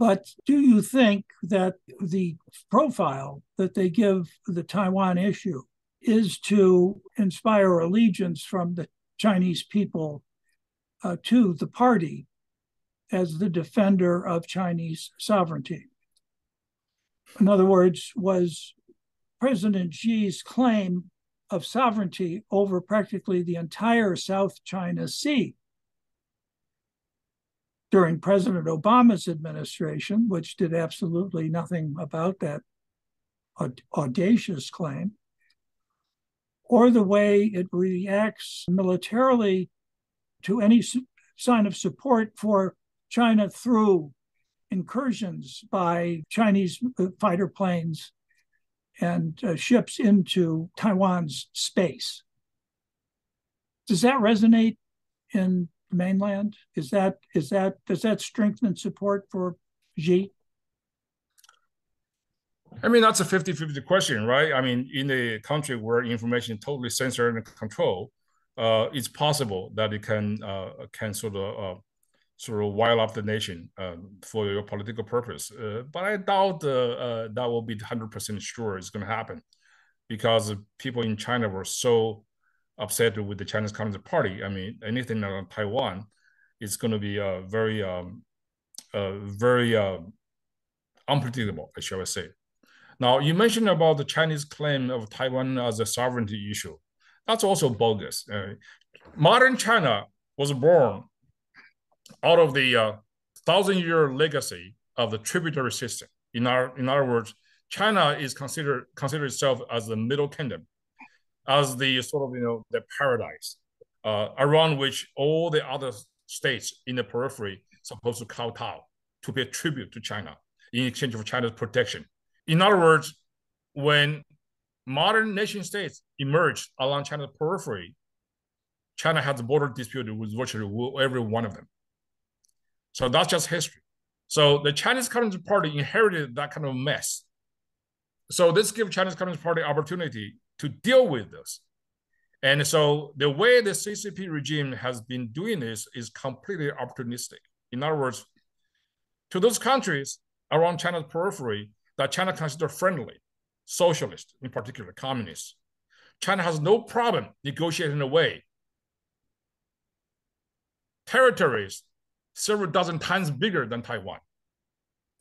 But do you think that the profile that they give the Taiwan issue is to inspire allegiance from the Chinese people uh, to the party as the defender of Chinese sovereignty? In other words, was President Xi's claim of sovereignty over practically the entire South China Sea during President Obama's administration, which did absolutely nothing about that audacious claim, or the way it reacts militarily to any sign of support for China through incursions by Chinese uh, fighter planes and uh, ships into Taiwan's space. Does that resonate in mainland? Is that is that does that strengthen support for Xi? I mean, that's a 50 50 question, right? I mean, in a country where information is totally censored and controlled, uh, it's possible that it can uh, can sort of uh, sort of wile up the nation um, for your political purpose. Uh, but I doubt uh, that will be 100% sure it's going to happen because people in China were so upset with the Chinese Communist Party. I mean, anything on Taiwan is going to be very, um, very unpredictable, I shall I say. Now, you mentioned about the Chinese claim of Taiwan as a sovereignty issue. That's also bogus. Uh, modern China was born out of the uh, thousand-year legacy of the tributary system. In our, in other words, China is considered considered itself as the Middle Kingdom, as the sort of you know the paradise uh, around which all the other states in the periphery supposed to kowtow to pay tribute to China in exchange for China's protection. In other words, when modern nation states emerged along China's periphery, China has a border dispute with virtually every one of them. So that's just history. So the Chinese Communist Party inherited that kind of mess. So this gives Chinese Communist Party opportunity to deal with this. And so the way the CCP regime has been doing this is completely opportunistic. In other words, to those countries around China's periphery, that China considers friendly, socialist, in particular, communists. China has no problem negotiating away territories several dozen times bigger than Taiwan.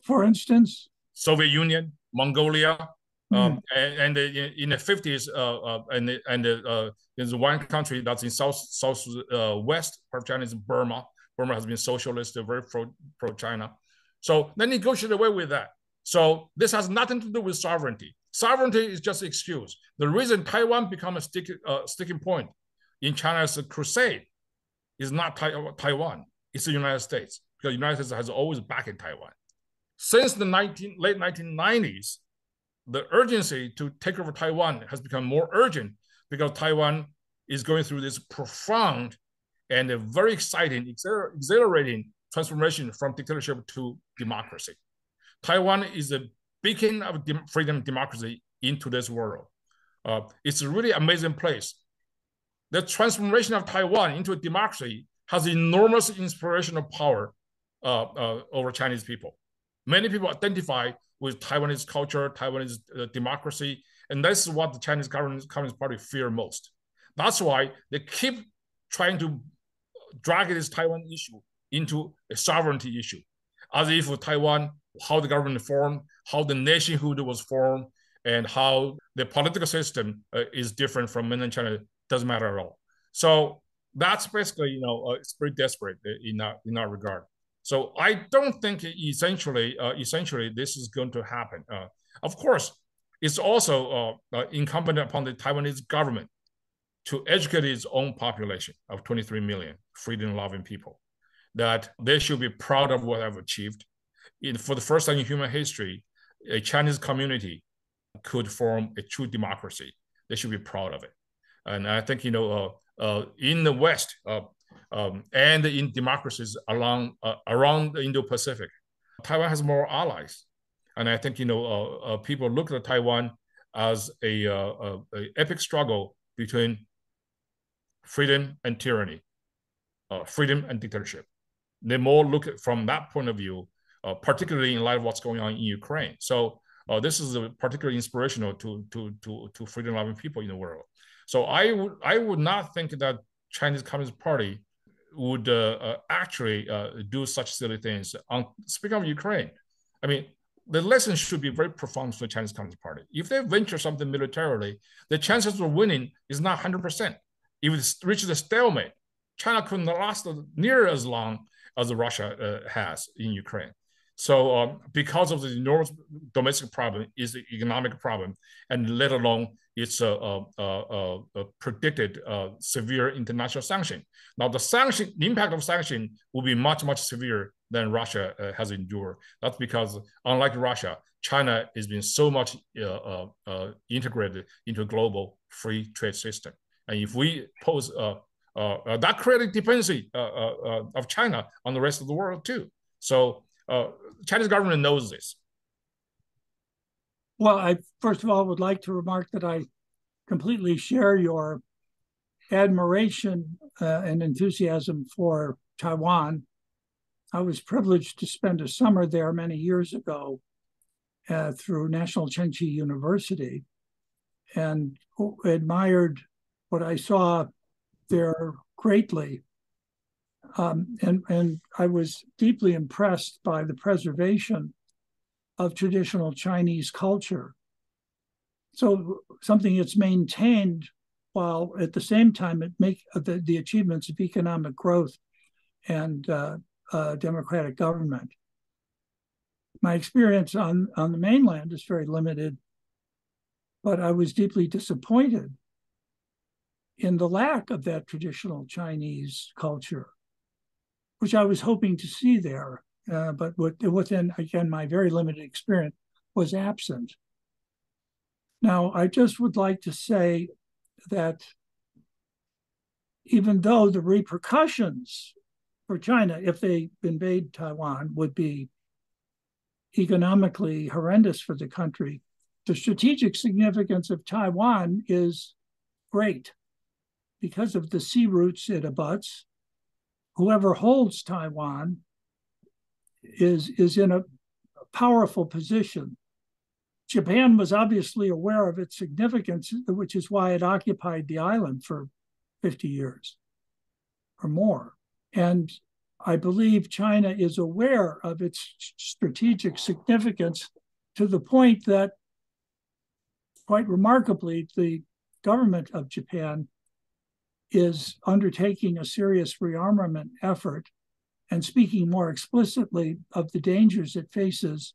For instance, Soviet Union, Mongolia. Um, and, and, in the 50s, uh, uh, and and uh, there's one country that's in south south uh, west part of China is Burma. Burma has been socialist, very pro pro China. So they negotiated away with that. So this has nothing to do with sovereignty. Sovereignty is just excuse. The reason Taiwan become a stick, uh, sticking point in China's crusade is not Taiwan, it's the United States, because the United States has always backed Taiwan. Since the 19, late 1990s, the urgency to take over Taiwan has become more urgent because Taiwan is going through this profound and a very exciting, exhilarating transformation from dictatorship to democracy. Taiwan is a beacon of freedom democracy in today's world. Uh, it's a really amazing place. The transformation of Taiwan into a democracy has enormous inspirational power uh, uh, over Chinese people. Many people identify with Taiwanese culture, Taiwanese uh, democracy, and this is what the Chinese Communist Party fear most. That's why they keep trying to drag this Taiwan issue into a sovereignty issue, as if Taiwan how the government formed, how the nationhood was formed, and how the political system uh, is different from mainland China doesn't matter at all. So that's basically, you know, uh, it's pretty desperate in that in that regard. So I don't think essentially, uh, essentially this is going to happen. Uh, of course, it's also uh, uh, incumbent upon the Taiwanese government to educate its own population of 23 million freedom-loving people that they should be proud of what I've achieved in, for the first time in human history, a Chinese community could form a true democracy. They should be proud of it. And I think, you know, uh, uh, in the West um, and in democracies along, uh, around the Indo-Pacific, Taiwan has more allies. And I think, you know, uh, uh, people look at Taiwan as a, a, a, epic struggle between freedom and tyranny, freedom and dictatorship. They more look at from that point of view uh, particularly in light of what's going on in Ukraine. So uh, this is particularly inspirational to to to to freedom-loving people in the world. So I would I would not think that Chinese Communist Party would uh, uh actually uh, do such silly things. On speaking of Ukraine, I mean the lesson should be very profound for the Chinese Communist Party. If they venture something militarily, the chances of winning is not 100%. If it reaches a stalemate, China couldn't last near as long as Russia uh, has in Ukraine. So um, because of the enormous domestic problem is the economic problem, and let alone its a, predicted uh, severe international sanction. Now the sanction, the impact of sanction will be much, much severe than Russia uh, has endured. That's because unlike Russia, China has been so much uh, integrated into a global free trade system. And if we pose that creates dependency of China on the rest of the world too. So uh, Chinese government knows this. Well, I first of all would like to remark that I completely share your admiration uh, and enthusiasm for Taiwan. I was privileged to spend a summer there many years ago uh, through National Cheng Chi University and admired what I saw there greatly. Um, and, and I was deeply impressed by the preservation of traditional Chinese culture. So something that's maintained while at the same time it make uh, the, the achievements of economic growth and uh, uh, democratic government. My experience on, on the mainland is very limited, but I was deeply disappointed in the lack of that traditional Chinese culture, which I was hoping to see there, uh, but within, again, my very limited experience was absent. Now, I just would like to say that even though the repercussions for China, if they invade Taiwan, would be economically horrendous for the country, the strategic significance of Taiwan is great because of the sea routes it abuts. Whoever holds Taiwan is, is in a powerful position Japan was obviously aware of its significance, which is why it occupied the island for 50 years or more. And I believe China is aware of its strategic significance to the point that, quite remarkably, the government of Japan is undertaking a serious rearmament effort and speaking more explicitly of the dangers it faces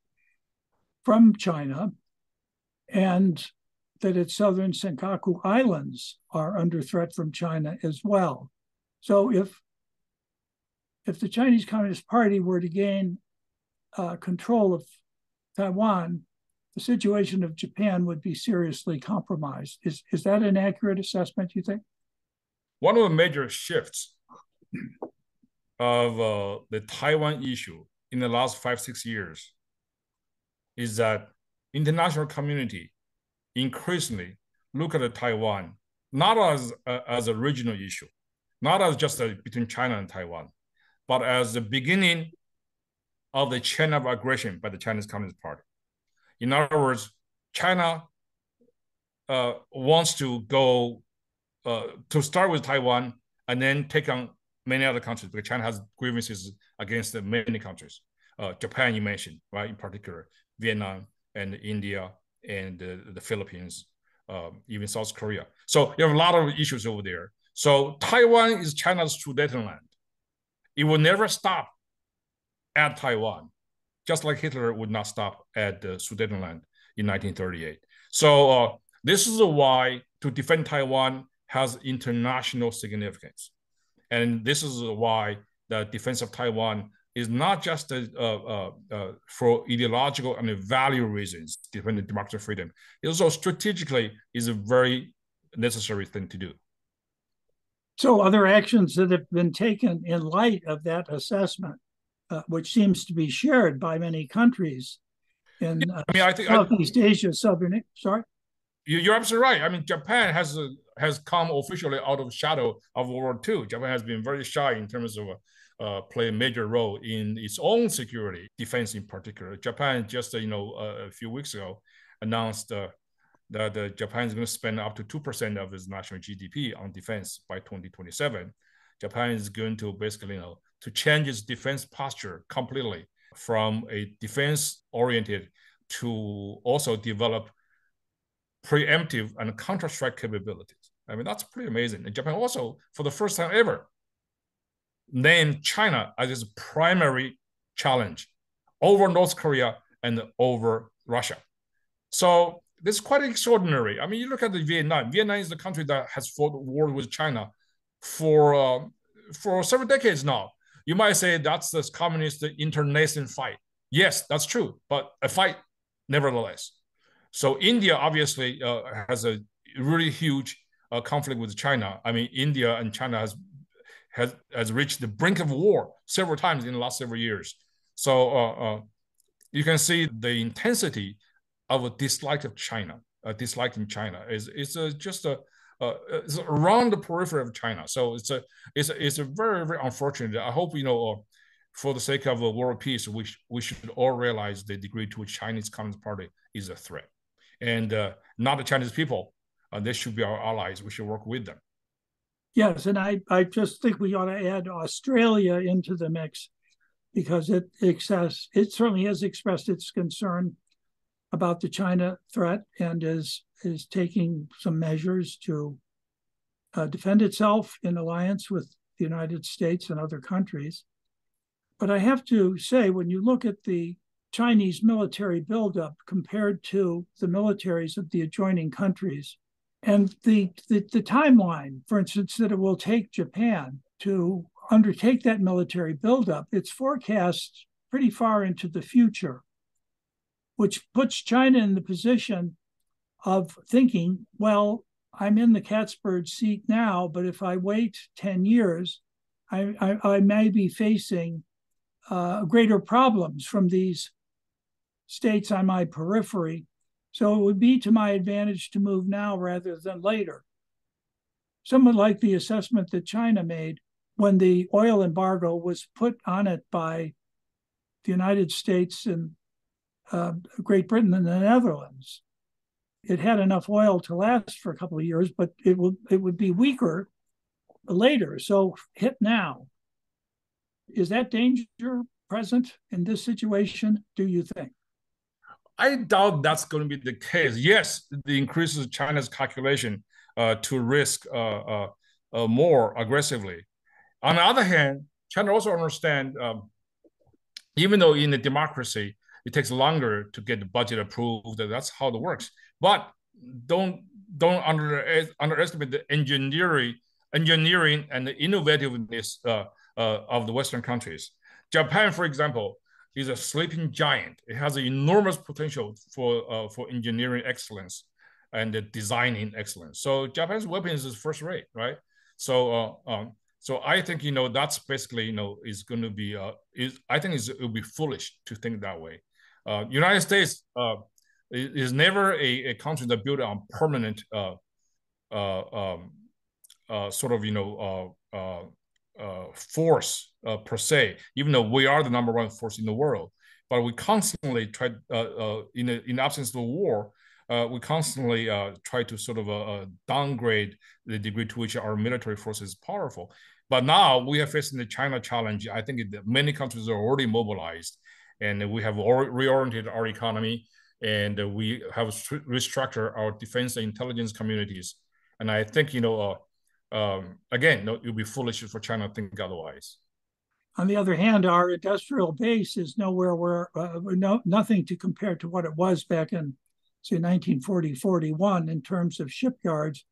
from China and that its southern Senkaku Islands are under threat from China as well. So if if the Chinese Communist Party were to gain uh, control of Taiwan, the situation of Japan would be seriously compromised. Is is that an accurate assessment? You think? One of the major shifts of uh, the Taiwan issue in the last five six years is that international community increasingly look at Taiwan not as a, as a regional issue, not as just a, between China and Taiwan, but as the beginning of the chain of aggression by the Chinese Communist Party. In other words, China uh, wants to go uh, to start with Taiwan and then take on many other countries because China has grievances against many countries. Uh, Japan, you mentioned, right, in particular, Vietnam, and India and uh, the Philippines, um, even South Korea. So you have a lot of issues over there. So Taiwan is China's Sudetenland. It will never stop at Taiwan, just like Hitler would not stop at the Sudetenland in 1938. So uh, this is why to defend Taiwan has international significance. And this is why the defense of Taiwan is not just a, uh, uh, for ideological and value reasons, defending democracy and freedom. It also strategically is a very necessary thing to do. So, other actions that have been taken in light of that assessment, uh, which seems to be shared by many countries in I mean, I think, Southeast I, Asia, Southern. Sorry, you're absolutely right. I mean, Japan has has come officially out of shadow of World War II. Japan has been very shy in terms of uh, play a major role in its own security, defense in particular. Japan just you know a few weeks ago announced uh, that uh, Japan is going to spend up to two percent of its national GDP on defense by 2027. Japan is going to basically you know to change its defense posture completely from a defense oriented to also develop preemptive and counter strike capabilities. I mean, that's pretty amazing. And Japan also, for the first time ever, named China as its primary challenge over North Korea and over Russia. So this is quite extraordinary. I mean, you look at the Vietnam. Vietnam is the country that has fought war with China for uh, for several decades now. You might say that's this communist internecine fight. Yes, that's true, but a fight nevertheless. So India obviously uh, has a really huge uh, conflict with China. I mean, India and China has has, has reached the brink of war several times in the last several years. So uh, uh, you can see the intensity of a dislike of China, a dislike in China. Is it's a, just a uh, it's around the periphery of China. So it's a it's a, it's a very very unfortunate. I hope you know, uh, for the sake of world peace, we sh- we should all realize the degree to which Chinese Communist Party is a threat, and uh, not the Chinese people. Uh, they should be our allies. We should work with them. Yes, and I I just think we ought to add Australia into the mix because it excess it certainly has expressed its concern about the China threat and is is taking some measures to uh, defend itself in alliance with the United States and other countries. But I have to say, when you look at the Chinese military buildup compared to the militaries of the adjoining countries, and the, the, the timeline, for instance, that it will take Japan to undertake that military buildup, it's forecast pretty far into the future, which puts China in the position of thinking, well, I'm in the cat's bird seat now, but if I wait 10 years, I, I, I may be facing uh, greater problems from these states on my periphery. So it would be to my advantage to move now rather than later. Somewhat like the assessment that China made when the oil embargo was put on it by the United States and uh, Great Britain and the Netherlands it had enough oil to last for a couple of years, but it would it would be weaker later. So hit now. Is that danger present in this situation? Do you think? I doubt that's going to be the case. Yes, the increases China's calculation uh, to risk uh, uh, uh more aggressively. On the other hand, China also understand, um, even though in a democracy, it takes longer to get the budget approved. That's how it works. But don't don't under, underestimate the engineering engineering and the innovativeness uh, uh, of the Western countries. Japan, for example, is a sleeping giant. It has an enormous potential for uh, for engineering excellence and designing excellence. So Japan's weapons is first rate, right? So uh, um, so I think you know that's basically you know is going to be uh, is I think it will be foolish to think that way. Uh, United States uh, is never a, a country that built on permanent uh, uh, um, uh, sort of you know uh, uh, uh, per se. Even though we are the number one force in the world, but we constantly try in a, in the absence of war. we constantly try to sort of downgrade the degree to which our military force is powerful. But now we are facing the China challenge. I think many countries are already mobilized, and we have reoriented our economy and we have restructured our defense and intelligence communities. And I think, you know, uh, um, again, no, it would be foolish for China to think otherwise. On the other hand, our industrial base is nowhere where uh, no, nothing to compare to what it was back in, say, 1940, 41 in terms of shipyards,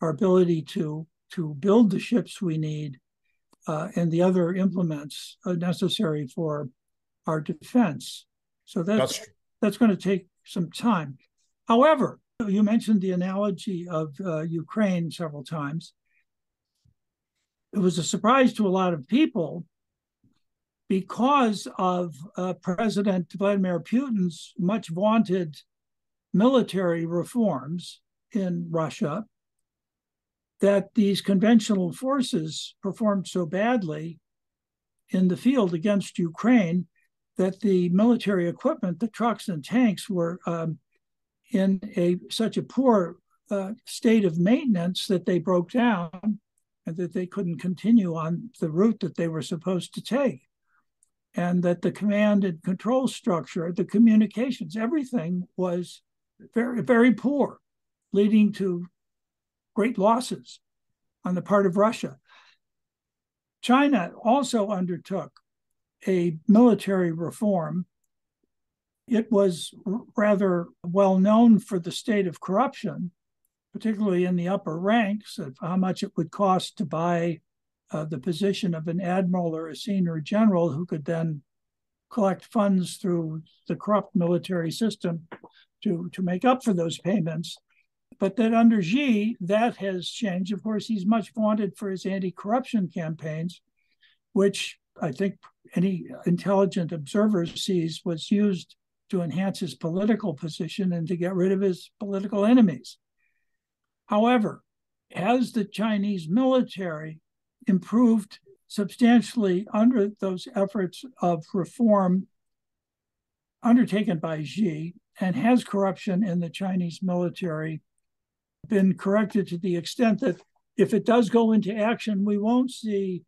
our ability to to build the ships we need, uh, and the other implements uh, necessary for our defense. So that's, that's that's going to take some time. However, you mentioned the analogy of uh, Ukraine several times. It was a surprise to a lot of people because of uh, President Vladimir Putin's much vaunted military reforms in Russia that these conventional forces performed so badly in the field against Ukraine that the military equipment, the trucks and tanks, were um, in a such a poor uh, state of maintenance that they broke down and that they couldn't continue on the route that they were supposed to take. And that the command and control structure, the communications, everything was very, very poor, leading to great losses on the part of Russia. China also undertook a military reform. It was rather well known for the state of corruption, particularly in the upper ranks, of how much it would cost to buy uh, the position of an admiral or a senior general who could then collect funds through the corrupt military system to, to make up for those payments. But that under Xi, that has changed. Of course, he's much vaunted for his anti corruption campaigns, which I think any intelligent observer sees was used to enhance his political position and to get rid of his political enemies. However, has the Chinese military improved substantially under those efforts of reform undertaken by Xi, and has corruption in the Chinese military been corrected to the extent that if it does go into action, we won't see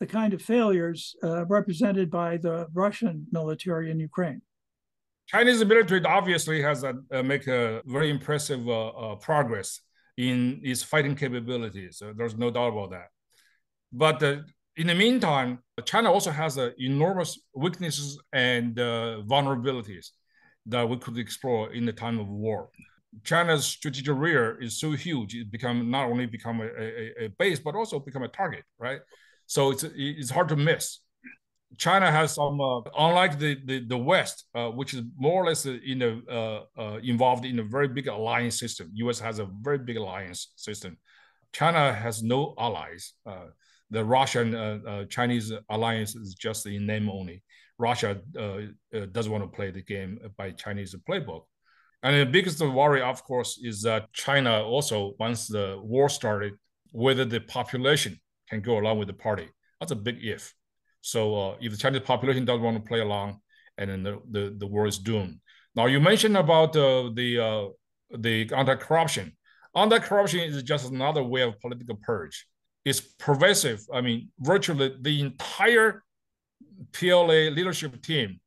the kind of failures uh, represented by the Russian military in Ukraine. Chinese military obviously has a, uh, make a very impressive uh, uh progress in its fighting capabilities. there's no doubt about that. But uh, in the meantime, China also has enormous weaknesses and uh, vulnerabilities that we could explore in the time of war. China's strategic rear is so huge; it become not only become a, a, a, base, but also become a target, right? So it's it's hard to miss. China has some, uh, unlike the the, the West, uh, which is more or less in a, uh, uh, involved in a very big alliance system. U.S. has a very big alliance system. China has no allies. Uh, the Russian uh, Chinese alliance is just in name only. Russia doesn't want to play the game by Chinese playbook. And the biggest worry, of course, is that China also, once the war started, whether the population can go along with the party. That's a big if. So uh, if the Chinese population doesn't want to play along, and then the, the, the war is doomed. Now you mentioned about uh, the uh, the anti-corruption. Anti-corruption is just another way of political purge. It's pervasive. I mean, virtually the entire PLA leadership team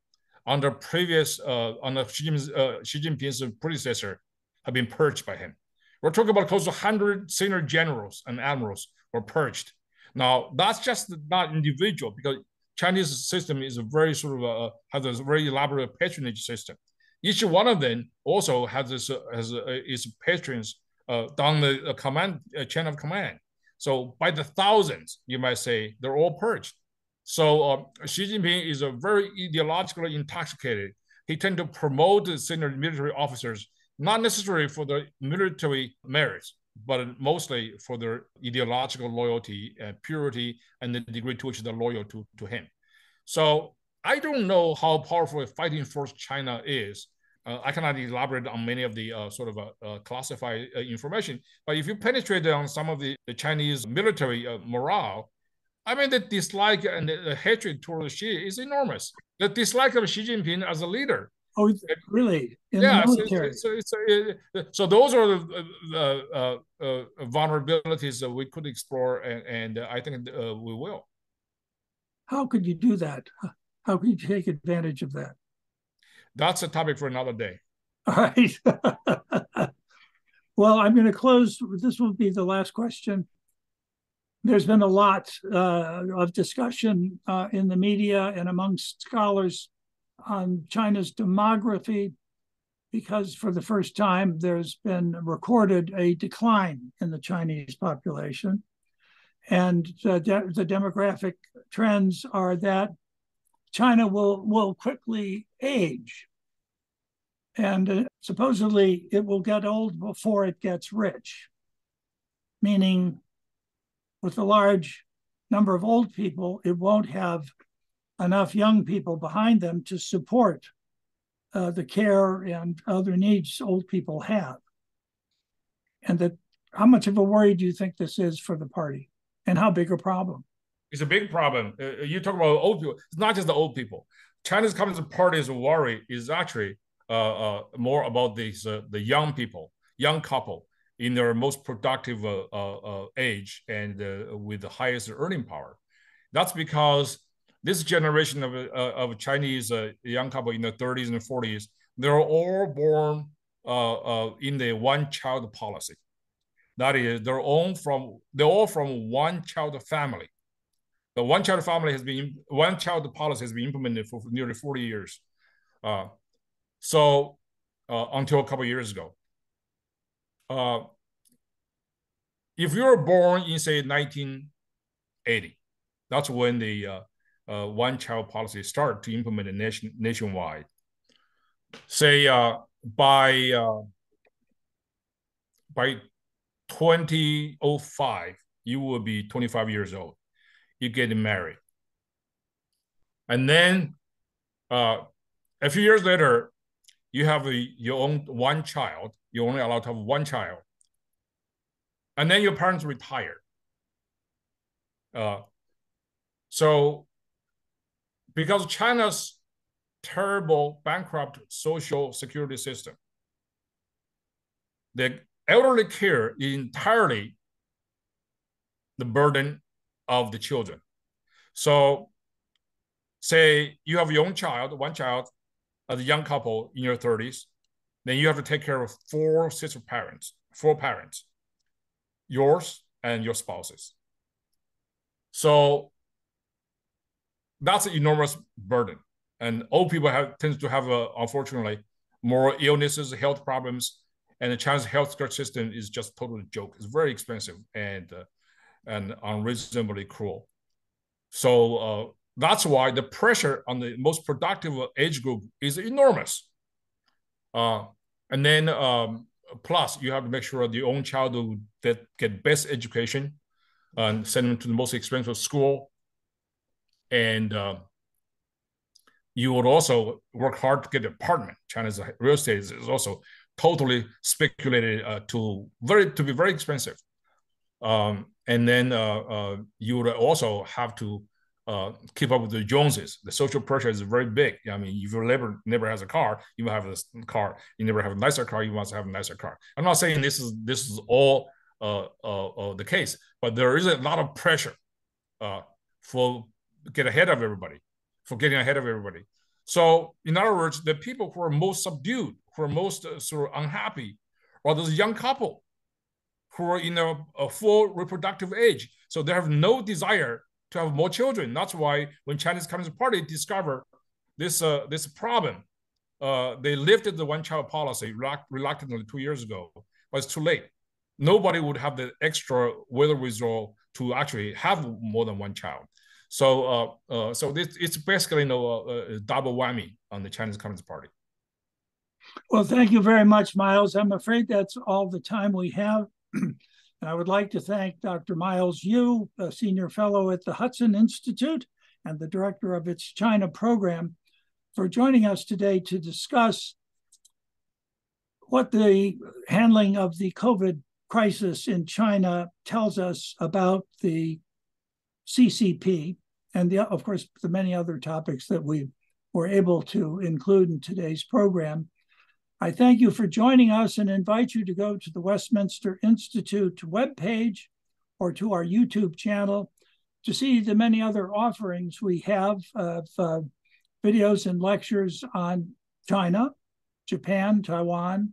under previous uh, under Xi, Jinping's, uh, Xi Jinping's predecessor have been purged by him. We're talking about close to 100 senior generals and admirals were purged. Now that's just not individual because Chinese system is a very sort of a, has a very elaborate patronage system. Each one of them also has this uh, has uh, its patrons uh, down the uh, command uh, chain of command. So by the thousands, you might say they're all purged. So uh, Xi Jinping is a very ideologically intoxicated. He tend to promote the senior military officers, not necessarily for the military merits, but mostly for their ideological loyalty and purity and the degree to which they're loyal to, to him. So I don't know how powerful a fighting force China is. Uh, I cannot elaborate on many of the uh, sort of uh, uh classified uh, information, but if you penetrate on some of the, the Chinese military uh, morale, I mean, the dislike and the, hatred towards Xi is enormous. The dislike of Xi Jinping as a leader. Oh, really? In yeah. So, so, so, so, those are the, the uh, uh, vulnerabilities that we could explore, and, and I think uh, we will. How could you do that? How could you take advantage of that? That's a topic for another day. All right. well, I'm going to close. This will be the last question there's been a lot uh, of discussion uh, in the media and amongst scholars on China's demography because for the first time there's been recorded a decline in the Chinese population. And uh, de- the demographic trends are that China will, will quickly age. And uh, supposedly it will get old before it gets rich, meaning with a large number of old people, it won't have enough young people behind them to support uh, the care and other needs old people have. And that, how much of a worry do you think this is for the party, and how big a problem? It's a big problem. Uh, uh you talk about old people. It's not just the old people. China's Communist Party's worry is actually uh, uh, more about these uh, the young people, young couple in their most productive uh, age and with the highest earning power. That's because this generation of, of Chinese young couple in the 30s and 40s, they're all born in the one-child policy. That is, they're all from they're all from one child family. The one child family has been one child policy has been implemented for nearly 40 years. Uh, so uh, until a couple years ago. Uh, if you were born in say 1980, that's when the uh, uh, one-child policy started to implement it nation nationwide. Say uh, by by 2005, you will be 25 years old. You get married, and then uh, a few years later, you have a, your own one child, you're only allowed to have one child, and then your parents retire. Uh, so, because China's terrible bankrupt social security system, the elderly care is entirely the burden of the children. So, say you have your own child, one child, as a young couple in your 30s, then you have to take care of four sister parents, four parents, yours and your spouses. So that's an enormous burden. And old people have tends to have, uh, unfortunately, more illnesses, health problems, and the Chinese healthcare system is just totally joke. It's very expensive and uh, and unreasonably cruel. So uh, that's why the pressure on the most productive age group is enormous. Uh, and then um, plus you have to make sure your own child will get, best education and send them to the most expensive school. And uh, you would also work hard to get an apartment. China's real estate is also totally speculated uh, to very to be very expensive. Um, and then uh, uh, you would also have to uh, keep up with the Joneses. The social pressure is very big. I mean, if your neighbor never has a car, you have a car. You never have a nicer car, you must have a nicer car. I'm not saying this is this is all the case, but there is a lot of pressure for get ahead of everybody, for getting ahead of everybody. So, in other words, the people who are most subdued, who are most uh, sort of unhappy, are those young couple who are in a, a full reproductive age. So they have no desire to have more children. That's why when Chinese Communist Party discovered this uh, this problem, uh, they lifted the one-child policy reluctantly two years ago, but it's too late. Nobody would have the extra wherewithal to actually have more than one child. So, uh, uh, so this it's basically a, a double whammy on the Chinese Communist Party. Well, thank you very much, Miles. I'm afraid that's all the time we have. And I would like to thank Dr. Miles Yu, a senior fellow at the Hudson Institute and the director of its China program, for joining us today to discuss what the handling of the COVID crisis in China tells us about the CCP and the, of course the many other topics that we were able to include in today's program. I thank you for joining us and invite you to go to the Westminster Institute webpage or to our YouTube channel to see the many other offerings we have of uh, videos and lectures on China, Japan, Taiwan,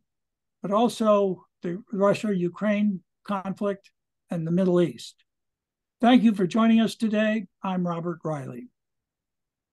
but also the Russia Ukraine conflict and the Middle East. Thank you for joining us today. I'm Robert Reilly.